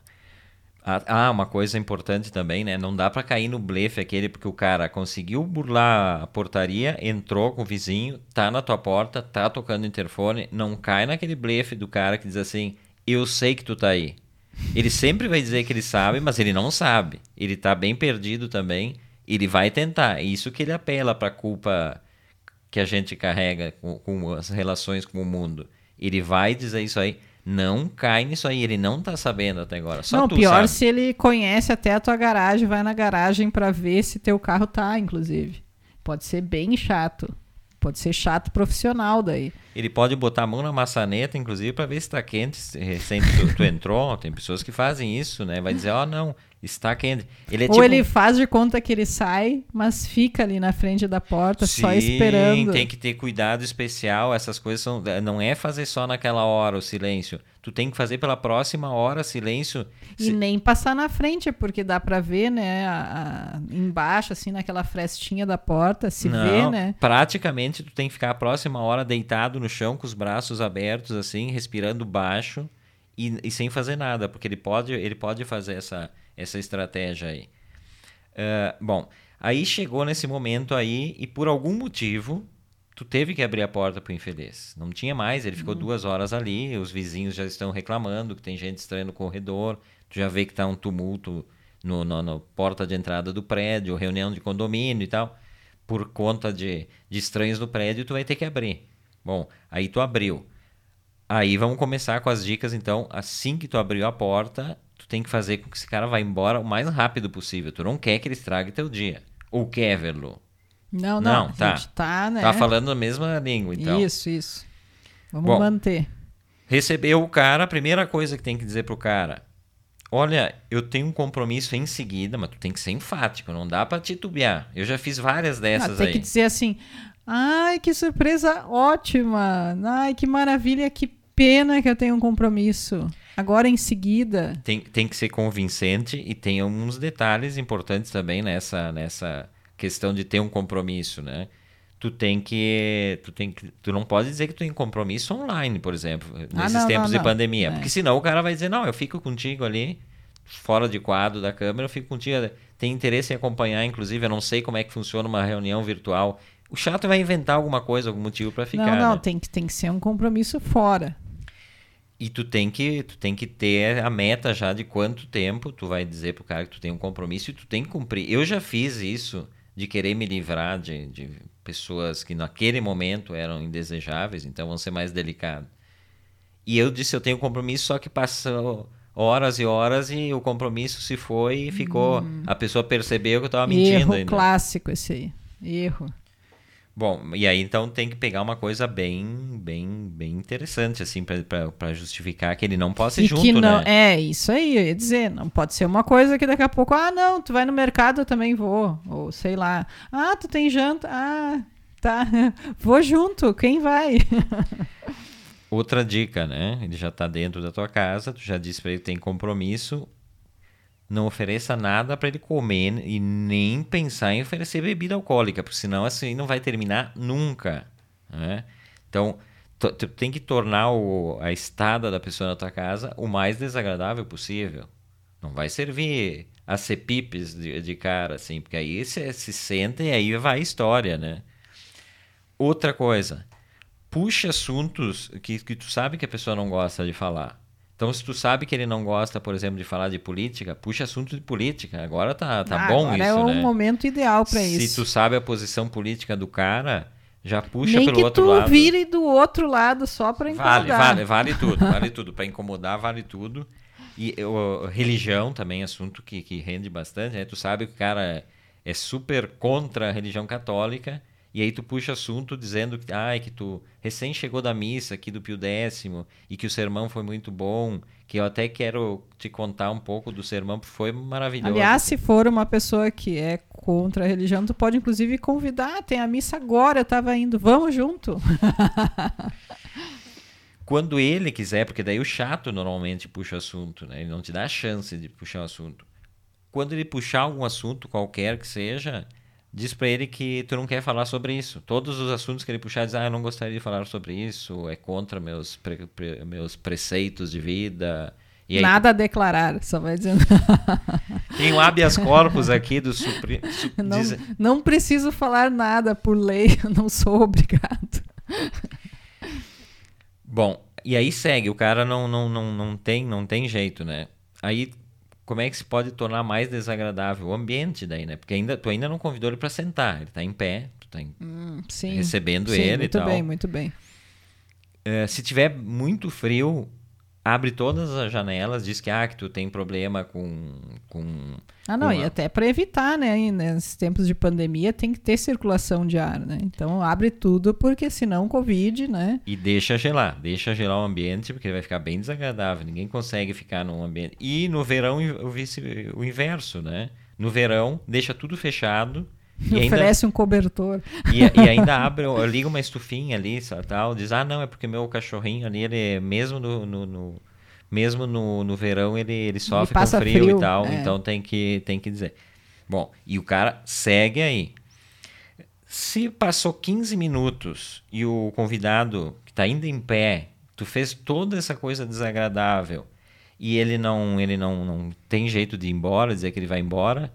Ah, uma coisa importante também, né? Não dá para cair no blefe aquele porque o cara conseguiu burlar a portaria, entrou com o vizinho, tá na tua porta, tá tocando o interfone, não cai naquele blefe do cara que diz assim: "Eu sei que tu tá aí". Ele sempre vai dizer que ele sabe, mas ele não sabe. Ele tá bem perdido também. Ele vai tentar. Isso que ele apela para a culpa que a gente carrega com, com as relações com o mundo. Ele vai dizer isso aí não cai nisso aí, ele não tá sabendo até agora. Só não, tu pior sabe. se ele conhece até a tua garagem, vai na garagem para ver se teu carro tá, inclusive. Pode ser bem chato. Pode ser chato profissional daí. Ele pode botar a mão na maçaneta, inclusive, para ver se está quente. Recente tu, tu, entrou, tem pessoas que fazem isso, né? Vai dizer, ó, oh, não, está quente. Ele é Ou tipo... ele faz de conta que ele sai, mas fica ali na frente da porta, Sim, só esperando. tem que ter cuidado especial. Essas coisas são, não é fazer só naquela hora o silêncio. Tu tem que fazer pela próxima hora silêncio. E Se... nem passar na frente, porque dá para ver, né, a, a, embaixo, assim, naquela frestinha da porta, se não, vê, né? Praticamente tu tem que ficar a próxima hora deitado no chão com os braços abertos, assim, respirando baixo e, e sem fazer nada, porque ele pode, ele pode fazer essa, essa estratégia aí. Uh, bom, aí chegou nesse momento aí e por algum motivo tu teve que abrir a porta pro infeliz. Não tinha mais, ele ficou uhum. duas horas ali, os vizinhos já estão reclamando que tem gente estranha no corredor, tu já vê que tá um tumulto no, no, no porta de entrada do prédio, reunião de condomínio e tal. Por conta de, de estranhos no prédio, tu vai ter que abrir. Bom, aí tu abriu. Aí vamos começar com as dicas, então. Assim que tu abriu a porta, tu tem que fazer com que esse cara vá embora o mais rápido possível. Tu não quer que ele estrague teu dia. Ou quer, Verlu? Não, não, não tá. tá, né? Tá falando a mesma língua, então. Isso, isso. Vamos Bom, manter. Recebeu o cara, a primeira coisa que tem que dizer pro cara: Olha, eu tenho um compromisso em seguida, mas tu tem que ser enfático, não dá para titubear. Eu já fiz várias dessas ah, tem aí. Tem que dizer assim: Ai, que surpresa ótima! Ai, que maravilha, que pena que eu tenho um compromisso. Agora em seguida. Tem, tem que ser convincente e tem alguns detalhes importantes também nessa, nessa questão de ter um compromisso, né? Tu tem que. Tu, tem que, tu não pode dizer que tu tem compromisso online, por exemplo, ah, nesses não, tempos não, de não. pandemia. É. Porque senão o cara vai dizer, não, eu fico contigo ali, fora de quadro da câmera, eu fico contigo. Tem interesse em acompanhar, inclusive, eu não sei como é que funciona uma reunião virtual. O chato vai inventar alguma coisa, algum motivo para ficar. Não, não, né? tem, que, tem que ser um compromisso fora. E tu tem que tu tem que ter a meta já de quanto tempo tu vai dizer pro cara que tu tem um compromisso e tu tem que cumprir. Eu já fiz isso de querer me livrar de, de pessoas que naquele momento eram indesejáveis, então vão ser mais delicados. E eu disse, eu tenho compromisso, só que passou horas e horas e o compromisso se foi e ficou. Hum. A pessoa percebeu que eu estava mentindo Erro ainda. clássico esse aí. Erro. Bom, e aí então tem que pegar uma coisa bem, bem, bem interessante assim para justificar que ele não possa ir e junto, não, né? É isso aí, eu ia dizer, não pode ser uma coisa que daqui a pouco, ah, não, tu vai no mercado, eu também vou, ou sei lá, ah, tu tem janta, ah, tá, vou junto, quem vai? Outra dica, né? Ele já está dentro da tua casa, tu já disse para ele que tem compromisso, não ofereça nada para ele comer e nem pensar em oferecer bebida alcoólica, porque senão assim não vai terminar nunca. Né? Então, tu, tem que tornar o, a estada da pessoa na tua casa o mais desagradável possível. Não vai servir a cepipes de, de cara, assim, porque aí você se senta e aí vai a história, né? Outra coisa, puxa assuntos que, que tu sabe que a pessoa não gosta de falar. Então, se tu sabe que ele não gosta, por exemplo, de falar de política, puxa assunto de política. Agora tá, tá ah, bom agora isso, é o né? momento ideal para isso. Se tu sabe a posição política do cara, já puxa Nem pelo que outro tu lado. vire do outro lado só para incomodar. Vale, vale, vale tudo, vale tudo. Para incomodar, vale tudo. E o, religião também é assunto que, que rende bastante, né? Tu sabe que o cara é super contra a religião católica, e aí tu puxa assunto dizendo que, ai, que tu recém chegou da missa aqui do Pio Décimo e que o sermão foi muito bom, que eu até quero te contar um pouco do sermão, porque foi maravilhoso. Aliás, se for uma pessoa que é contra a religião, tu pode inclusive convidar, tem a missa agora, eu tava indo, vamos junto. Quando ele quiser, porque daí o chato normalmente puxa assunto, né? Ele não te dá a chance de puxar o assunto. Quando ele puxar algum assunto qualquer que seja, diz para ele que tu não quer falar sobre isso. Todos os assuntos que ele puxar, diz, ah, eu não gostaria de falar sobre isso, é contra meus, pre pre meus preceitos de vida. Aí, Nada a declarar, só vai dizendo. Tem um habeas corpus aqui do Supremo. Não, diz... não preciso falar nada por lei, eu não sou obrigado. Bom, e aí segue, o cara não, não, não, não, tem, não tem jeito, né? Aí como é que se pode tornar mais desagradável o ambiente daí, né? Porque ainda, tu ainda não convidou ele para sentar, ele está em pé, tu tá em, hum, recebendo sim, ele muito e tal. Muito bem, muito bem. Uh, se tiver muito frio, abre todas as janelas, diz que, ah, que tu tem problema com. com ah, não, com e até para evitar, né? Nesses tempos de pandemia tem que ter circulação de ar, né? Então abre tudo, porque senão Covid, né? E deixa gelar, deixa gelar o ambiente, porque vai ficar bem desagradável. Ninguém consegue ficar num ambiente. E no verão, o, vice, o inverso, né? No verão, deixa tudo fechado. E Oferece ainda, um cobertor. E, e ainda abre, liga uma estufinha ali, tal, diz, ah, não, é porque meu cachorrinho ali, ele mesmo no, no, no mesmo no, no verão, ele, ele sofre ele com frio, frio, e tal, é. então tem que, tem que dizer. Bom, e o cara segue aí. Se passou 15 minutos e o convidado que está ainda em pé, tu fez toda essa coisa desagradável e ele não ele não, não tem jeito de ir embora, dizer que ele vai embora,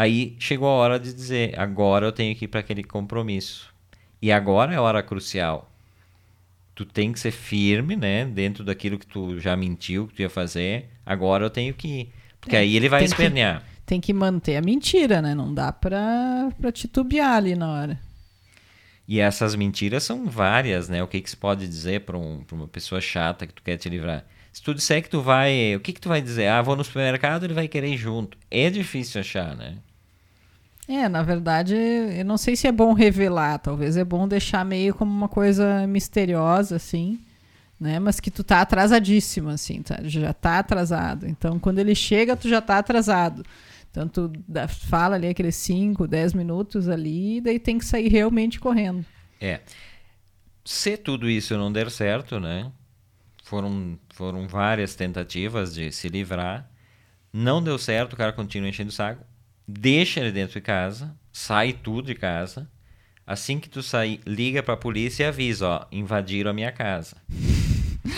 Aí chegou a hora de dizer: agora eu tenho que ir para aquele compromisso. E agora é a hora crucial. Tu tem que ser firme, né? Dentro daquilo que tu já mentiu que tu ia fazer. Agora eu tenho que ir. Porque é, aí ele vai espernear. Que, tem que manter a mentira, né? Não dá pra, pra titubear ali na hora. E essas mentiras são várias, né? O que, que se pode dizer para um, uma pessoa chata que tu quer te livrar? Se tu disser que tu vai. O que, que tu vai dizer? Ah, vou no supermercado, ele vai querer ir junto. É difícil achar, né? É, na verdade, eu não sei se é bom revelar, talvez é bom deixar meio como uma coisa misteriosa, assim, né? Mas que tu tá atrasadíssimo, assim, tá? já tá atrasado. Então, quando ele chega, tu já tá atrasado. Então, tu fala ali aqueles 5, 10 minutos ali, daí tem que sair realmente correndo. É. Se tudo isso não der certo, né? Foram, foram várias tentativas de se livrar. Não deu certo, o cara continua enchendo o saco. Deixa ele dentro de casa, sai tudo de casa. Assim que tu sair, liga para a polícia e avisa, ó, invadiram a minha casa.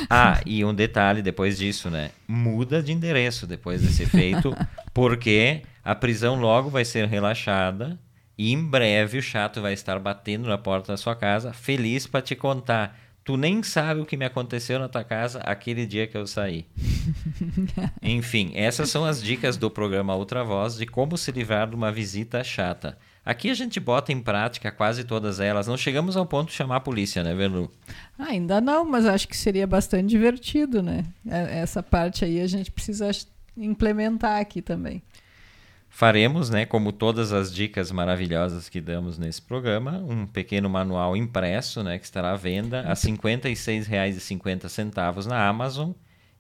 Ah, e um detalhe depois disso, né? Muda de endereço depois de ser feito, porque a prisão logo vai ser relaxada e em breve o chato vai estar batendo na porta da sua casa, feliz para te contar Tu nem sabe o que me aconteceu na tua casa aquele dia que eu saí. Enfim, essas são as dicas do programa Outra Voz de como se livrar de uma visita chata. Aqui a gente bota em prática quase todas elas. Não chegamos ao ponto de chamar a polícia, né, Verlu? ainda não, mas acho que seria bastante divertido, né? É, essa parte aí a gente precisa implementar aqui também. Faremos, né, como todas as dicas maravilhosas que damos nesse programa, um pequeno manual impresso, né, que estará à venda a R$ 56,50 na Amazon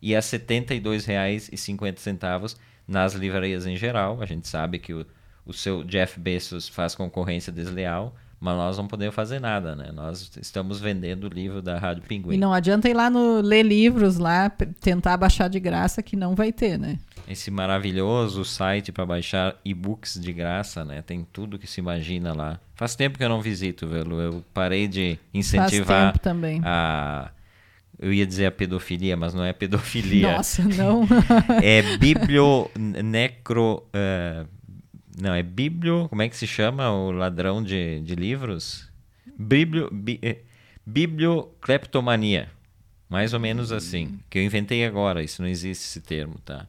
e a R$ 72,50 nas livrarias em geral. A gente sabe que o, o seu Jeff Bezos faz concorrência desleal, mas nós não podemos fazer nada, né? Nós estamos vendendo o livro da Rádio Pinguim. E não adianta ir lá no ler livros lá, tentar baixar de graça que não vai ter, né? Esse maravilhoso site para baixar e-books de graça, né? Tem tudo que se imagina lá. Faz tempo que eu não visito, Velo. Eu parei de incentivar Faz tempo também. a eu ia dizer a pedofilia, mas não é pedofilia. Nossa, não. é biblio necro uh, não, é biblio, como é que se chama o ladrão de, de livros? Biblio bi, eh, bibliocleptomania. Mais ou menos assim, que eu inventei agora, isso não existe esse termo, tá?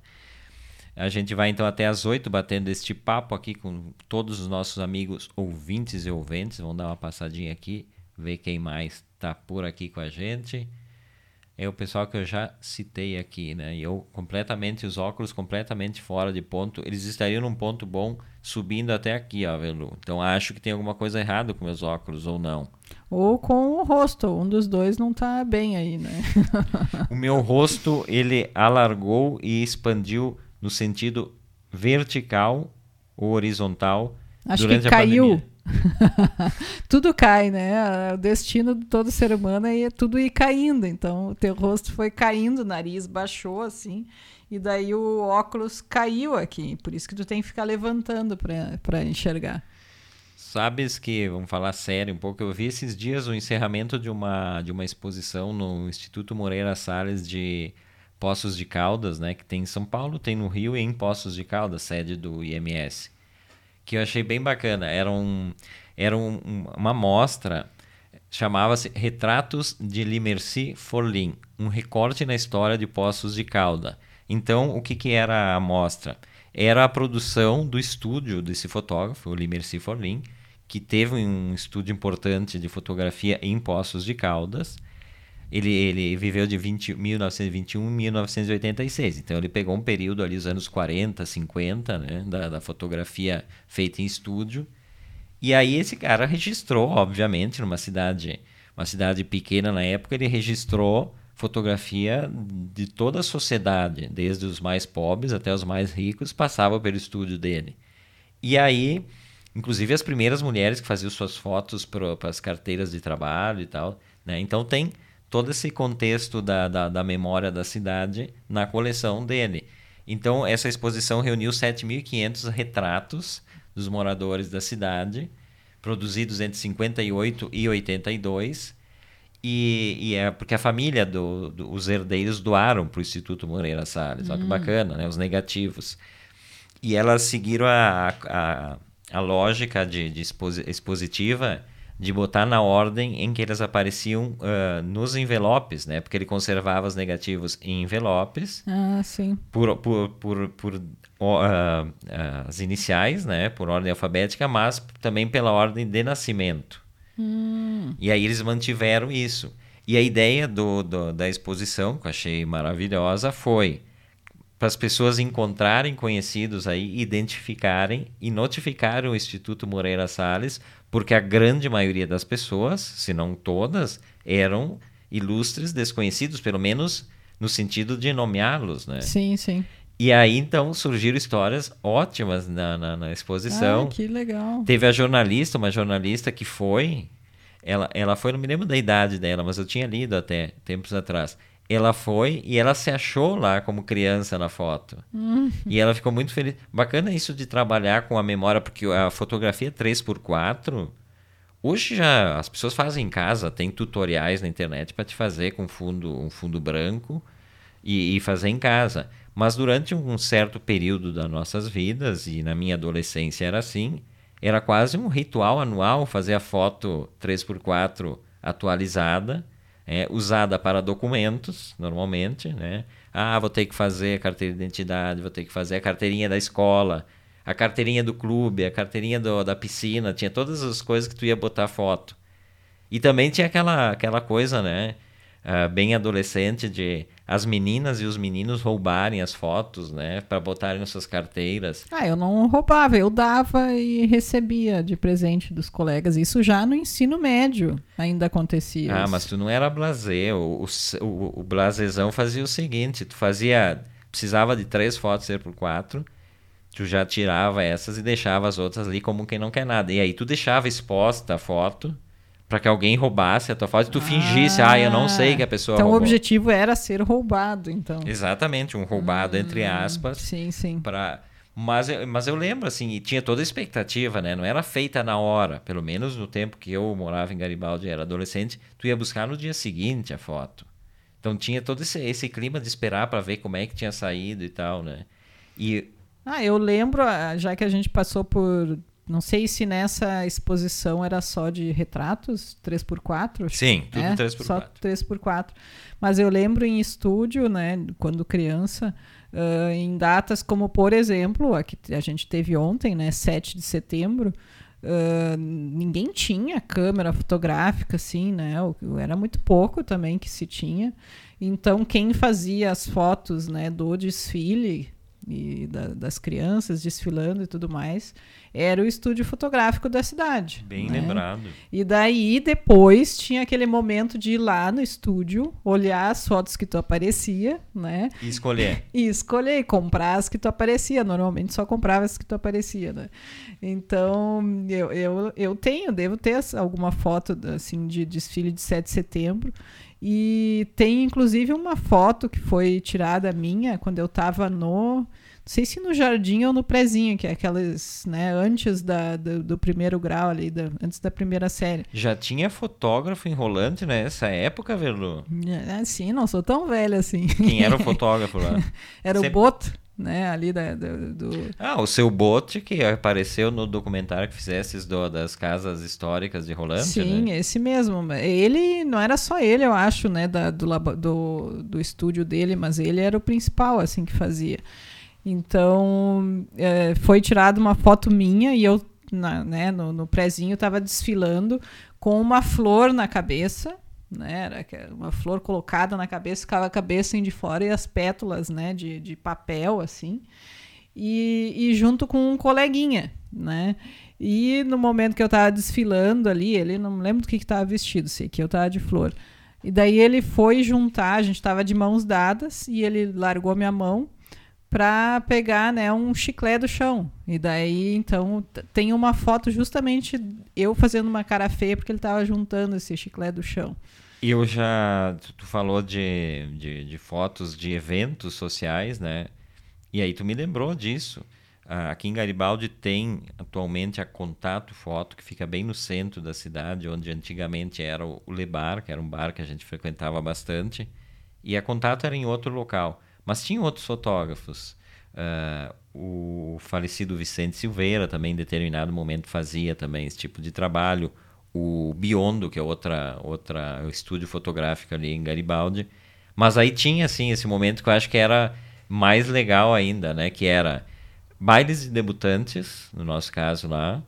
A gente vai então até as 8 batendo este papo aqui com todos os nossos amigos ouvintes e ouventes. Vamos dar uma passadinha aqui, ver quem mais está por aqui com a gente. é o pessoal que eu já citei aqui, né? E eu completamente, os óculos completamente fora de ponto, eles estariam num ponto bom subindo até aqui, ó, Velu. Então acho que tem alguma coisa errada com meus óculos ou não. Ou com o rosto, um dos dois não tá bem aí, né? o meu rosto, ele alargou e expandiu no sentido vertical ou horizontal Acho durante que a caiu. pandemia. tudo cai, né? O destino de todo ser humano é tudo ir caindo. Então, o teu rosto foi caindo, o nariz baixou assim, e daí o óculos caiu aqui. Por isso que tu tem que ficar levantando para enxergar. Sabes que, vamos falar sério um pouco, eu vi esses dias o encerramento de uma, de uma exposição no Instituto Moreira Salles de Poços de Caldas, né, que tem em São Paulo, tem no Rio e em Poços de Caldas, sede do IMS que eu achei bem bacana. Era, um, era um, uma mostra, chamava-se Retratos de Limercy Forlin, um recorte na história de Poços de Calda. Então, o que, que era a mostra? Era a produção do estúdio desse fotógrafo, o Limercy Forlin, que teve um estúdio importante de fotografia em Poços de Caldas, ele, ele viveu de 20, 1921 a 1986. Então ele pegou um período ali, os anos 40, 50, né, da, da fotografia feita em estúdio. E aí esse cara registrou, obviamente, numa cidade, uma cidade pequena na época, ele registrou fotografia de toda a sociedade, desde os mais pobres até os mais ricos, passava pelo estúdio dele. E aí, inclusive as primeiras mulheres que faziam suas fotos para as carteiras de trabalho e tal. Né? Então tem todo esse contexto da, da, da memória da cidade na coleção dele. Então, essa exposição reuniu 7.500 retratos dos moradores da cidade, produzidos entre 58 e 82. E, e é porque a família dos do, do, herdeiros doaram para o Instituto Moreira Salles. Olha que hum. bacana, né? Os negativos. E elas seguiram a, a, a lógica de, de expositiva de botar na ordem em que eles apareciam uh, nos envelopes, né? Porque ele conservava os negativos em envelopes. Ah, sim. Por, por, por, por uh, uh, as iniciais, né? Por ordem alfabética, mas também pela ordem de nascimento. Hum. E aí eles mantiveram isso. E a ideia do, do, da exposição, que eu achei maravilhosa, foi para as pessoas encontrarem conhecidos aí, identificarem e notificarem o Instituto Moreira Salles porque a grande maioria das pessoas, se não todas, eram ilustres desconhecidos, pelo menos no sentido de nomeá-los, né? Sim, sim. E aí, então, surgiram histórias ótimas na, na, na exposição. Ah, que legal. Teve a jornalista, uma jornalista que foi... Ela, ela foi, não me lembro da idade dela, mas eu tinha lido até tempos atrás ela foi e ela se achou lá como criança na foto. Uhum. E ela ficou muito feliz. Bacana isso de trabalhar com a memória, porque a fotografia 3x4, hoje já as pessoas fazem em casa, tem tutoriais na internet para te fazer com fundo, um fundo branco e, e fazer em casa. Mas durante um certo período das nossas vidas, e na minha adolescência era assim, era quase um ritual anual fazer a foto 3x4 atualizada é, usada para documentos, normalmente, né? Ah, vou ter que fazer a carteira de identidade, vou ter que fazer a carteirinha da escola, a carteirinha do clube, a carteirinha do, da piscina, tinha todas as coisas que tu ia botar foto. E também tinha aquela, aquela coisa, né? uh, bem adolescente de as meninas e os meninos roubarem as fotos, né, para botarem nas suas carteiras. Ah, eu não roubava, eu dava e recebia de presente dos colegas. Isso já no ensino médio ainda acontecia. Ah, isso. mas tu não era blazer. O, o, o blazezão fazia o seguinte: tu fazia, precisava de três fotos ser por quatro. Tu já tirava essas e deixava as outras ali como quem não quer nada. E aí tu deixava exposta a foto para que alguém roubasse a tua foto e tu ah, fingisse, ah, eu não sei que a pessoa Então roubou. o objetivo era ser roubado, então. Exatamente, um roubado hum, entre aspas. Sim, sim. Para mas, mas eu lembro, assim, e tinha toda a expectativa, né? Não era feita na hora, pelo menos no tempo que eu morava em Garibaldi, era adolescente, tu ia buscar no dia seguinte a foto. Então tinha todo esse, esse clima de esperar para ver como é que tinha saído e tal, né? E... Ah, eu lembro, ah, já que a gente passou por não sei se nessa exposição era só de retratos, 3x4. Sim, tudo é, 3x4. Só 3x4. Mas eu lembro em estúdio, né, quando criança, uh, em datas como, por exemplo, a que a gente teve ontem, né, 7 de setembro, ah, ninguém tinha câmera fotográfica, assim, né? Era muito pouco também que se tinha. Então, quem fazia as fotos, né, do desfile e da- das crianças desfilando e tudo mais, era o estúdio fotográfico da cidade. Bem né? lembrado. E daí, depois, tinha aquele momento de ir lá no estúdio, olhar as fotos que tu aparecia, né? E escolher. E escolher, e comprar as que tu aparecia. Normalmente só comprava as que tu aparecia, né? Então, eu, eu, eu tenho, devo ter alguma foto, assim, de desfile de 7 de setembro. E tem, inclusive, uma foto que foi tirada minha quando eu tava no... Não sei se no jardim ou no prezinho, que é aquelas, né, antes da, do, do primeiro grau ali, da- antes da primeira série. Já tinha fotógrafo enrolante nessa época, Verlu? É, sim, não sou tão velha assim. Quem era o fotógrafo lá? Era Sempre- o Boto, né, ali da, do- do, Ah, o seu bote que apareceu no documentário que fizesses do, das casas históricas de Rolante, Sim, né? esse mesmo. Ele não era só ele, eu acho, né, da- do, do, do estúdio dele, mas ele era o principal, assim, que fazia. Então, é, foi tirada uma foto minha e eu, na- né, no, no prezinho, estava desfilando com uma flor na cabeça, né, era uma flor colocada na cabeça, ficava a cabeça de fora e as pétalas, né, de, de papel, assim, e, e junto com um coleguinha, né, e no momento que eu tava desfilando ali, ele não lembro do que que tava vestido, sei que eu tava de flor. E daí ele foi juntar, a gente tava de mãos dadas e ele largou minha mão para pegar, né, um chiclete do chão. E daí, então, tem uma foto justamente eu fazendo uma cara feia porque ele tava juntando esse chiclete do chão. Eu já. Tu, falou de, de, de fotos de eventos sociais, né? E aí tu me lembrou disso. Aqui em Garibaldi tem atualmente a Contato Foto, que fica bem no centro da cidade, onde antigamente era o o Lebar, que era um bar que a gente frequentava bastante. E a Contato era em outro local. Mas tinha outros fotógrafos. Ah, o falecido Vicente Silveira também, em determinado momento, fazia também esse tipo de trabalho. O Biondo, que é outra, outra estúdio fotográfico ali em Garibaldi. Mas aí tinha, assim, esse momento que eu acho que era mais legal ainda, né? Que era bailes de debutantes, no nosso caso lá,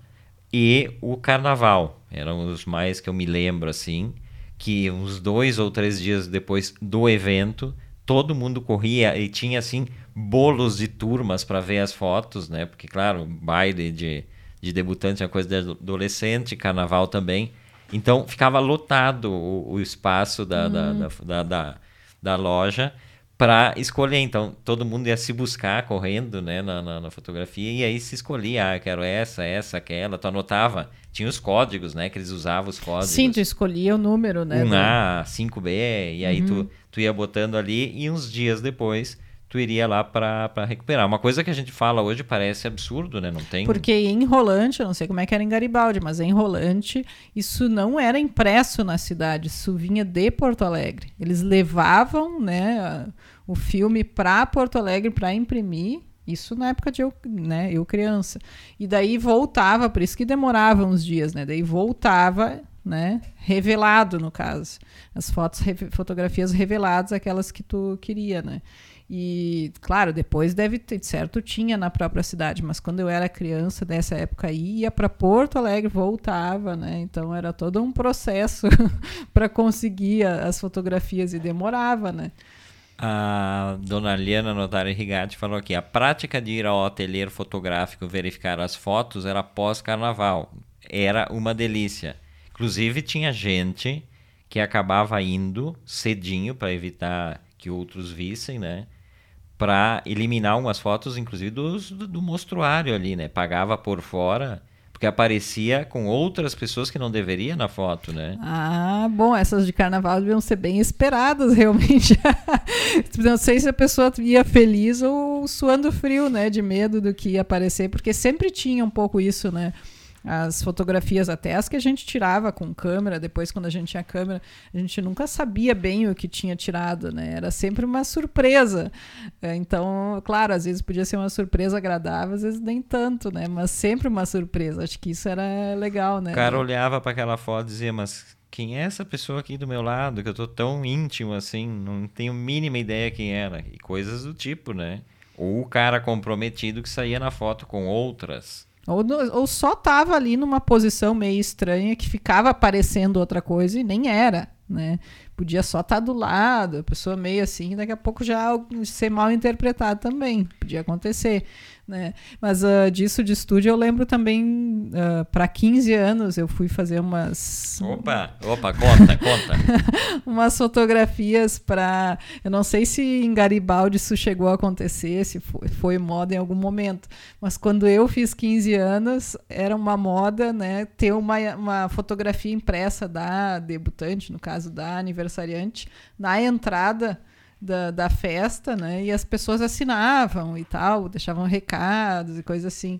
e o carnaval. Eram os mais que eu me lembro, assim, que uns dois ou três dias depois do evento, todo mundo corria e tinha, assim, bolos de turmas para ver as fotos, né? Porque, claro, baile de, de debutante é uma coisa de adolescente, carnaval também. Então, ficava lotado o, o espaço da, da, da, da, da, da loja para escolher. Então, todo mundo ia se buscar correndo né, na, na, na fotografia e aí se escolhia, ah, eu quero essa, essa, aquela. Tu anotava, tinha os códigos, né? Que eles usavam os códigos. Sim, tu escolhia o número, né? do- 1A, 5B, e aí tu, tu ia botando ali e uns dias depois tu iria lá para recuperar. Uma coisa que a gente fala hoje parece absurdo, né? Não tem. Porque em Rolante, eu não sei como é que era em Garibaldi, mas em Rolante, isso não era impresso na cidade, isso vinha de Porto Alegre. Eles levavam né, o filme para Porto Alegre para imprimir. Isso na época de eu, né, eu criança. E daí voltava, por isso que demorava uns dias, né? Daí voltava, né, revelado no caso. As fotos, fotografias reveladas, aquelas que tu queria, né? E, claro, depois deve ter, certo, tinha na própria cidade, mas quando eu era criança, dessa época ia para Porto Alegre, voltava, né? Então era todo um processo para conseguir a- as fotografias e demorava, né? A dona Liana Notari Rigatti falou aqui: a prática de ir ao ateliê fotográfico verificar as fotos era pós-carnaval. Era uma delícia. Inclusive, tinha gente que acabava indo cedinho para evitar que outros vissem, né? Para eliminar umas fotos, inclusive dos, do, do mostruário ali, né? Pagava por fora, porque aparecia com outras pessoas que não deveria na foto, né? Ah, bom, essas de carnaval deviam ser bem esperadas, realmente. Não sei se a pessoa ia feliz ou suando frio, né? De medo do que ia aparecer, porque sempre tinha um pouco isso, né? As fotografias, até as que a gente tirava com câmera, depois quando a gente tinha câmera, a gente nunca sabia bem o que tinha tirado, né? Era sempre uma surpresa. É, Então, claro, às vezes podia ser uma surpresa agradável, às vezes nem tanto, né? Mas sempre uma surpresa. Acho que isso era legal, né? O cara olhava para aquela foto e dizia, mas quem é essa pessoa aqui do meu lado, que eu tô tão íntimo assim, não tenho mínima ideia quem era. E coisas do tipo, né? Ou o cara comprometido que saía na foto com outras. Ou, ou só tava ali numa posição meio estranha que ficava aparecendo outra coisa e nem era, né? Podia só estar do lado, a pessoa meio assim, daqui a pouco já ser mal interpretado também, podia acontecer, né? Mas ah, disso de estúdio eu lembro também, para 15 anos eu fui fazer umas Opa, opa, conta, conta. umas fotografias para. Eu não sei se em Garibaldi isso chegou a acontecer, se foi, foi moda em algum momento, mas quando eu fiz 15 anos, era uma moda né, ter uma, uma fotografia impressa da debutante, no caso da aniversariante, na entrada. Da, da festa, né? E as pessoas assinavam e tal, deixavam recados e coisas assim.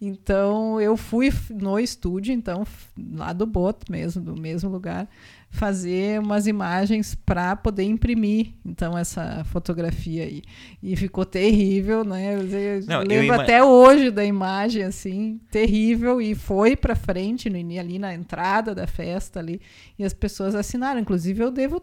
Então eu fui no estúdio, então lá do Boto mesmo, do mesmo lugar, fazer umas imagens para poder imprimir então essa fotografia aí. E ficou terrível né? Eu, eu Não, eu lembro ima- até hoje da imagem assim terrível e foi para frente no, ali na entrada da festa ali e as pessoas assinaram. Inclusive eu devo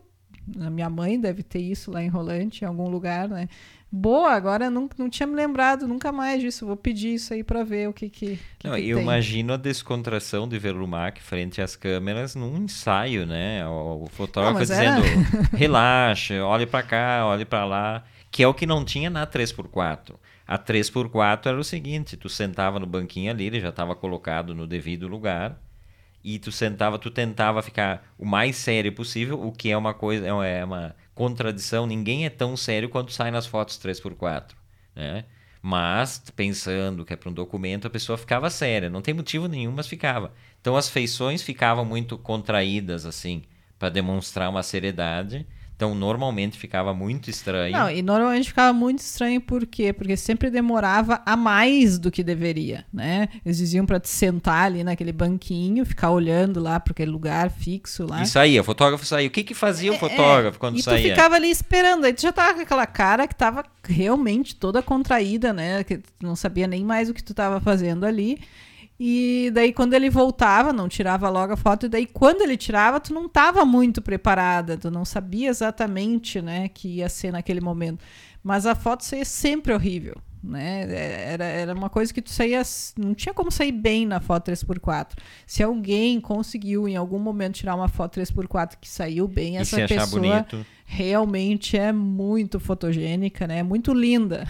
a minha mãe deve ter isso lá em Rolante em algum lugar né boa agora não, não tinha me lembrado nunca mais disso vou pedir isso aí para ver o que que, que Não, que eu tem. imagino a descontração de Verlumac frente às câmeras num ensaio, né? O, o fotógrafo era- dizendo, relaxa, olhe pra cá, olhe pra lá, que é o que não tinha na 3x4. A 3x4 era o seguinte, tu sentava no banquinho ali, ele já estava colocado no devido lugar, e tu sentava, tu tentava ficar o mais sério possível, o que é uma coisa, é uma- é contradição, ninguém é tão sério quanto sai nas fotos 3x4, né? Mas, pensando que é para um documento, a pessoa ficava séria. Não tem motivo nenhum, mas ficava. Então, as feições ficavam muito contraídas, assim, para demonstrar uma seriedade. Então, normalmente ficava muito estranho. Não, e normalmente ficava muito estranho, por quê? Porque sempre demorava a mais do que deveria, né? Eles diziam pra te sentar ali naquele banquinho, ficar olhando lá para aquele lugar fixo lá. E saía, o fotógrafo saía. O que, que fazia o fotógrafo quando É, e tu saía? ficava ali esperando, aí tu já tava com aquela cara que tava realmente toda contraída, né? Que tu não sabia nem mais o que tu tava fazendo ali. E daí quando ele voltava, não tirava logo a foto, e daí quando ele tirava, tu não tava muito preparada, tu não sabia exatamente, né, que ia ser naquele momento. Mas a foto saía sempre horrível, né? Era, era uma coisa que tu saía, não tinha como sair bem na foto 3x4. Se alguém conseguiu em algum momento tirar uma foto 3x4 que saiu bem, e essa pessoa bonito. Realmente é muito fotogênica, né? Muito linda.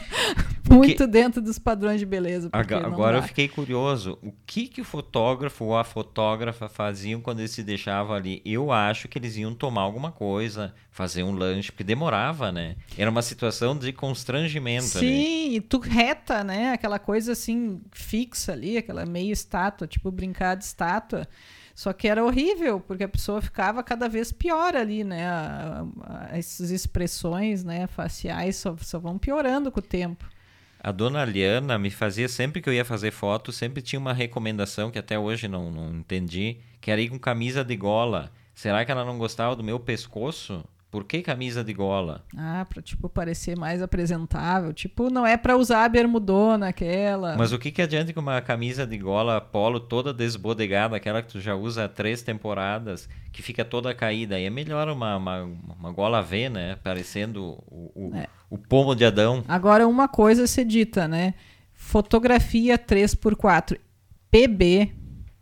muito dentro dos padrões de beleza. Agora eu fiquei curioso. O que, que o fotógrafo ou a fotógrafa faziam quando eles se deixavam ali? Eu acho que eles iam tomar alguma coisa, fazer um lanche, porque demorava, né? Era uma situação de constrangimento ali. Sim, e tu reta, né? Aquela coisa assim, fixa ali, aquela meia estátua, tipo brincar de estátua. Só que era horrível, porque a pessoa ficava cada vez pior ali, né? Essas expressões né, faciais só, só vão piorando com o tempo. A dona Liana me fazia, sempre que eu ia fazer foto, sempre tinha uma recomendação que até hoje não, não entendi, que era ir com camisa de gola. Será que ela não gostava do meu pescoço? Por que camisa de gola? Ah, pra, tipo, parecer mais apresentável. Tipo, não é pra usar a bermudona aquela. Mas o que, que adianta com uma camisa de gola polo toda desbodegada, aquela que tu já usa há três temporadas, que fica toda caída? Aí é melhor uma, uma, uma gola V, né? Parecendo o, o, É. o pomo de Adão. Agora, uma coisa a ser dita, né? Fotografia 3x4 PB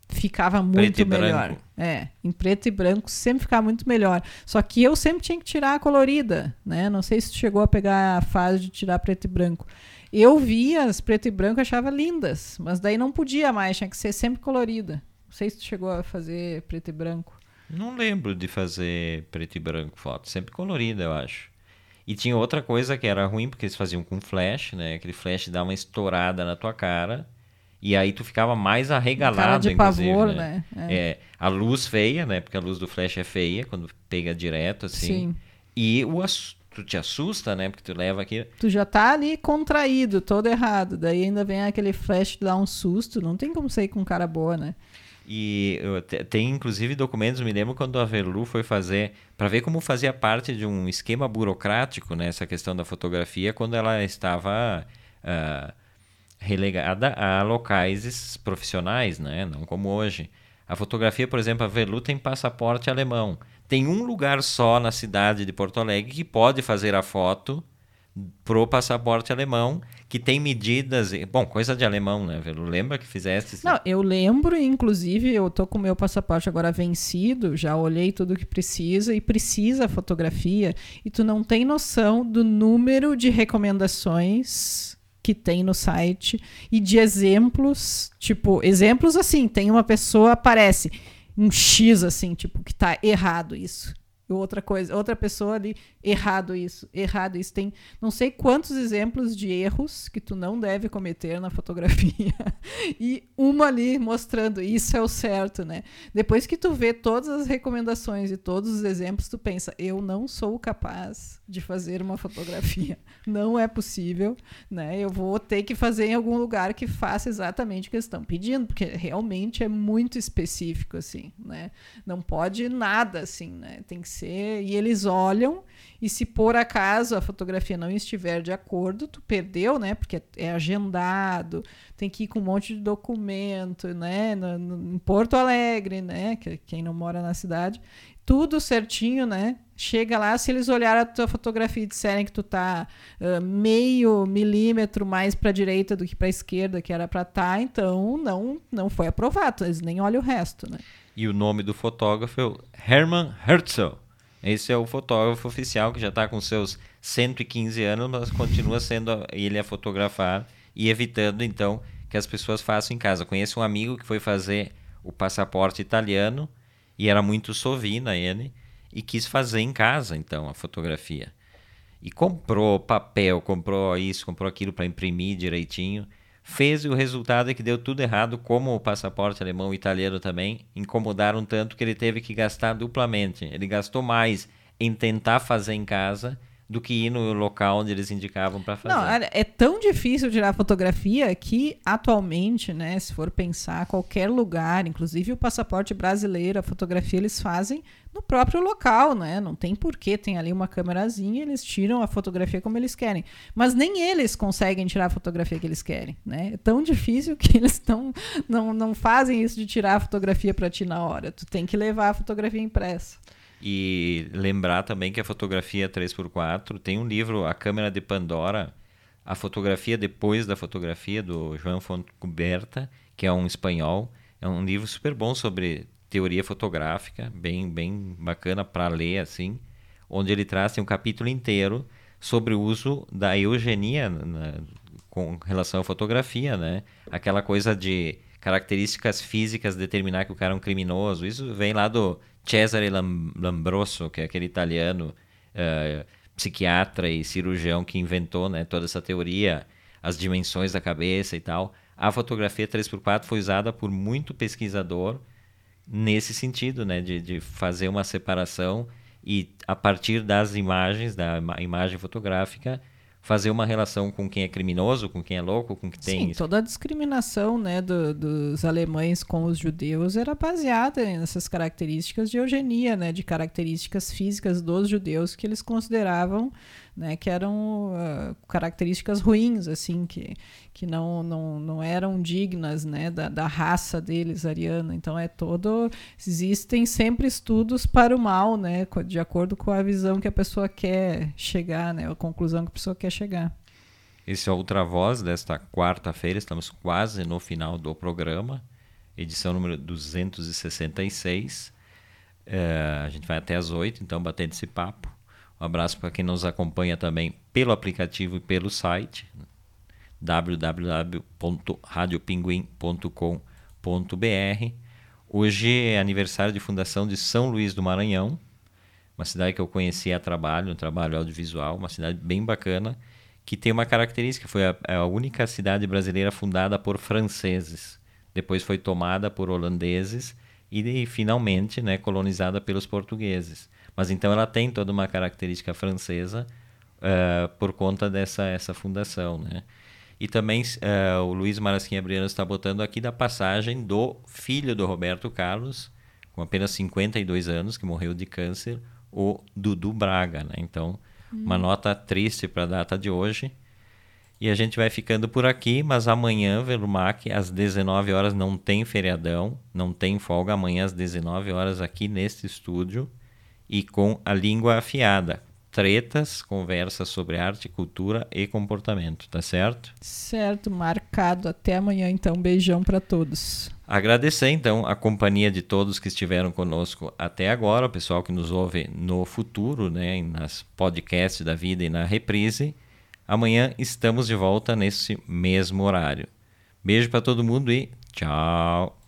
ficava muito e melhor. branco. É, em preto e branco sempre ficava muito melhor. Só que eu sempre tinha que tirar a colorida, né? Não sei se chegou a pegar a fase de tirar preto e branco. Eu via as preto e branco achava lindas, mas daí não podia mais, tinha que ser sempre colorida. Não sei se tu chegou a fazer preto e branco. Não lembro de fazer preto e branco foto, sempre colorida, eu acho. E tinha outra coisa que era ruim, porque eles faziam com flash, né? Aquele flash dá uma estourada na tua cara. E aí tu ficava mais arregalado, Cara de inclusive, pavor, né? né? É. É, a luz feia, né? Porque a luz do flash é feia quando pega direto, assim. Sim. E o tu te assusta, né? Porque tu leva aqui. Tu já tá ali contraído, todo errado. Daí ainda vem aquele flash que dá um susto. Não tem como sair com cara boa, né? E te- tem inclusive documentos, me lembro quando a Verlu foi fazer, para ver como fazia parte de um esquema burocrático nessa questão da fotografia, quando ela estava ah, relegada a locais profissionais, né? não como hoje. A fotografia, por exemplo, a Verlu tem passaporte alemão. Tem um lugar só na cidade de Porto Alegre que pode fazer a foto pro passaporte alemão, que tem medidas, bom, coisa de alemão, né, Velo? Lembra que fizeste? Não, eu lembro, inclusive, eu tô com o meu passaporte agora vencido, já olhei tudo que precisa e precisa fotografia, e tu não tem noção do número de recomendações que tem no site. E de exemplos, tipo, exemplos assim, tem uma pessoa aparece um X assim, tipo, que tá errado isso outra coisa, outra pessoa ali, errado isso, errado isso. Tem não sei quantos exemplos de erros que tu não deve cometer na fotografia. e uma ali mostrando isso é o certo, né? Depois que tu vê todas as recomendações e todos os exemplos, tu pensa, eu não sou capaz de fazer uma fotografia. Não é possível, né? Eu vou ter que fazer em algum lugar que faça exatamente o que estão pedindo, porque realmente é muito específico, assim, né? Não pode nada, assim, né? Tem que E eles olham e se por acaso a fotografia não estiver de acordo, tu perdeu, né? Porque é agendado, tem que ir com um monte de documento, né? No, no, em Porto Alegre, né? Que, quem não mora na cidade, tudo certinho, né? Chega lá, se eles olharem a tua fotografia e disserem que tu tá uh, meio milímetro mais para direita do que para esquerda, que era para estar, tá, então não não foi aprovado. Eles nem olham o resto, né? E o nome do fotógrafo é Hermann Herzl. Esse é o fotógrafo oficial que já está com seus 115 anos, mas continua sendo ele a fotografar e evitando então que as pessoas façam em casa. Conheço um amigo que foi fazer o passaporte italiano e era muito sovina ele e quis fazer em casa então a fotografia. E comprou papel, comprou isso, comprou aquilo para imprimir direitinho. Fez e o resultado é que deu tudo errado, como o passaporte alemão e italiano também incomodaram tanto que ele teve que gastar duplamente. Ele gastou mais em tentar fazer em casa do que ir no local onde eles indicavam para fazer. Não, é tão difícil tirar fotografia que atualmente, né, se for pensar qualquer lugar, inclusive o passaporte brasileiro, a fotografia eles fazem no próprio local, né? Não tem porquê, tem ali uma câmerazinha, eles tiram a fotografia como eles querem. Mas nem eles conseguem tirar a fotografia que eles querem, né? É tão difícil que eles não, não, não fazem isso de tirar a fotografia para ti na hora. Tu tem que levar a fotografia impressa. E lembrar também que a fotografia 3x4 tem um livro, A Câmera de Pandora, a fotografia depois da fotografia, do João Fontcuberta, que é um espanhol. É um livro super bom sobre teoria fotográfica, bem, bem bacana para ler, assim, onde ele traz um capítulo inteiro sobre o uso da eugenia na, com relação à fotografia, né? Aquela coisa de características físicas determinar que o cara é um criminoso. Isso vem lá do Cesare Lambroso, que é aquele italiano uh, psiquiatra e cirurgião que inventou né, toda essa teoria, as dimensões da cabeça e tal. A fotografia 3x4 foi usada por muito pesquisador nesse sentido, né, de, de fazer uma separação e a partir das imagens, da imagem fotográfica, fazer uma relação com quem é criminoso, com quem é louco, com quem tem. Sim, toda a discriminação né, do, dos alemães com os judeus era baseada nessas características de eugenia, né, de características físicas dos judeus que eles consideravam né, que eram uh, características ruins, assim, que, que não, não, não eram dignas né, da, da raça deles, ariana. Então é todo. Existem sempre estudos para o mal, né, de acordo com a visão que a pessoa quer chegar, né, a conclusão que a pessoa quer chegar. Esse é Outra Voz desta quarta-feira, estamos quase no final do programa, edição número 266. É, a gente vai até as 8, então batendo esse papo. Um abraço para quem nos acompanha também pelo aplicativo e pelo site www.radiopinguim.com.br. Hoje é aniversário de fundação de São Luís do Maranhão, uma cidade que eu conheci a trabalho, um trabalho audiovisual, uma cidade bem bacana, que tem uma característica, foi a, a única cidade brasileira fundada por franceses. Depois foi tomada por holandeses e, e finalmente né, colonizada pelos portugueses. Mas então ela tem toda uma característica francesa uh, por conta dessa essa fundação, né? E também uh, o Luiz Marasquinha Briano está botando aqui da passagem do filho do Roberto Carlos, com apenas 52 anos, que morreu de câncer, o Dudu Braga, né? Então, hum. uma nota triste para a data de hoje. E a gente vai ficando por aqui, mas amanhã, Velumac, às 19 horas, não tem feriadão, não tem folga. Amanhã, às 19 horas, aqui neste estúdio, e com a língua afiada. tretas, conversas sobre arte, cultura e comportamento, tá certo? Certo, marcado. Até amanhã, então. Beijão para todos. Agradecer então a companhia de todos que estiveram conosco até agora, o pessoal que nos ouve no futuro, né, nas podcasts da vida e na reprise. Amanhã estamos de volta nesse mesmo horário. Beijo para todo mundo e tchau.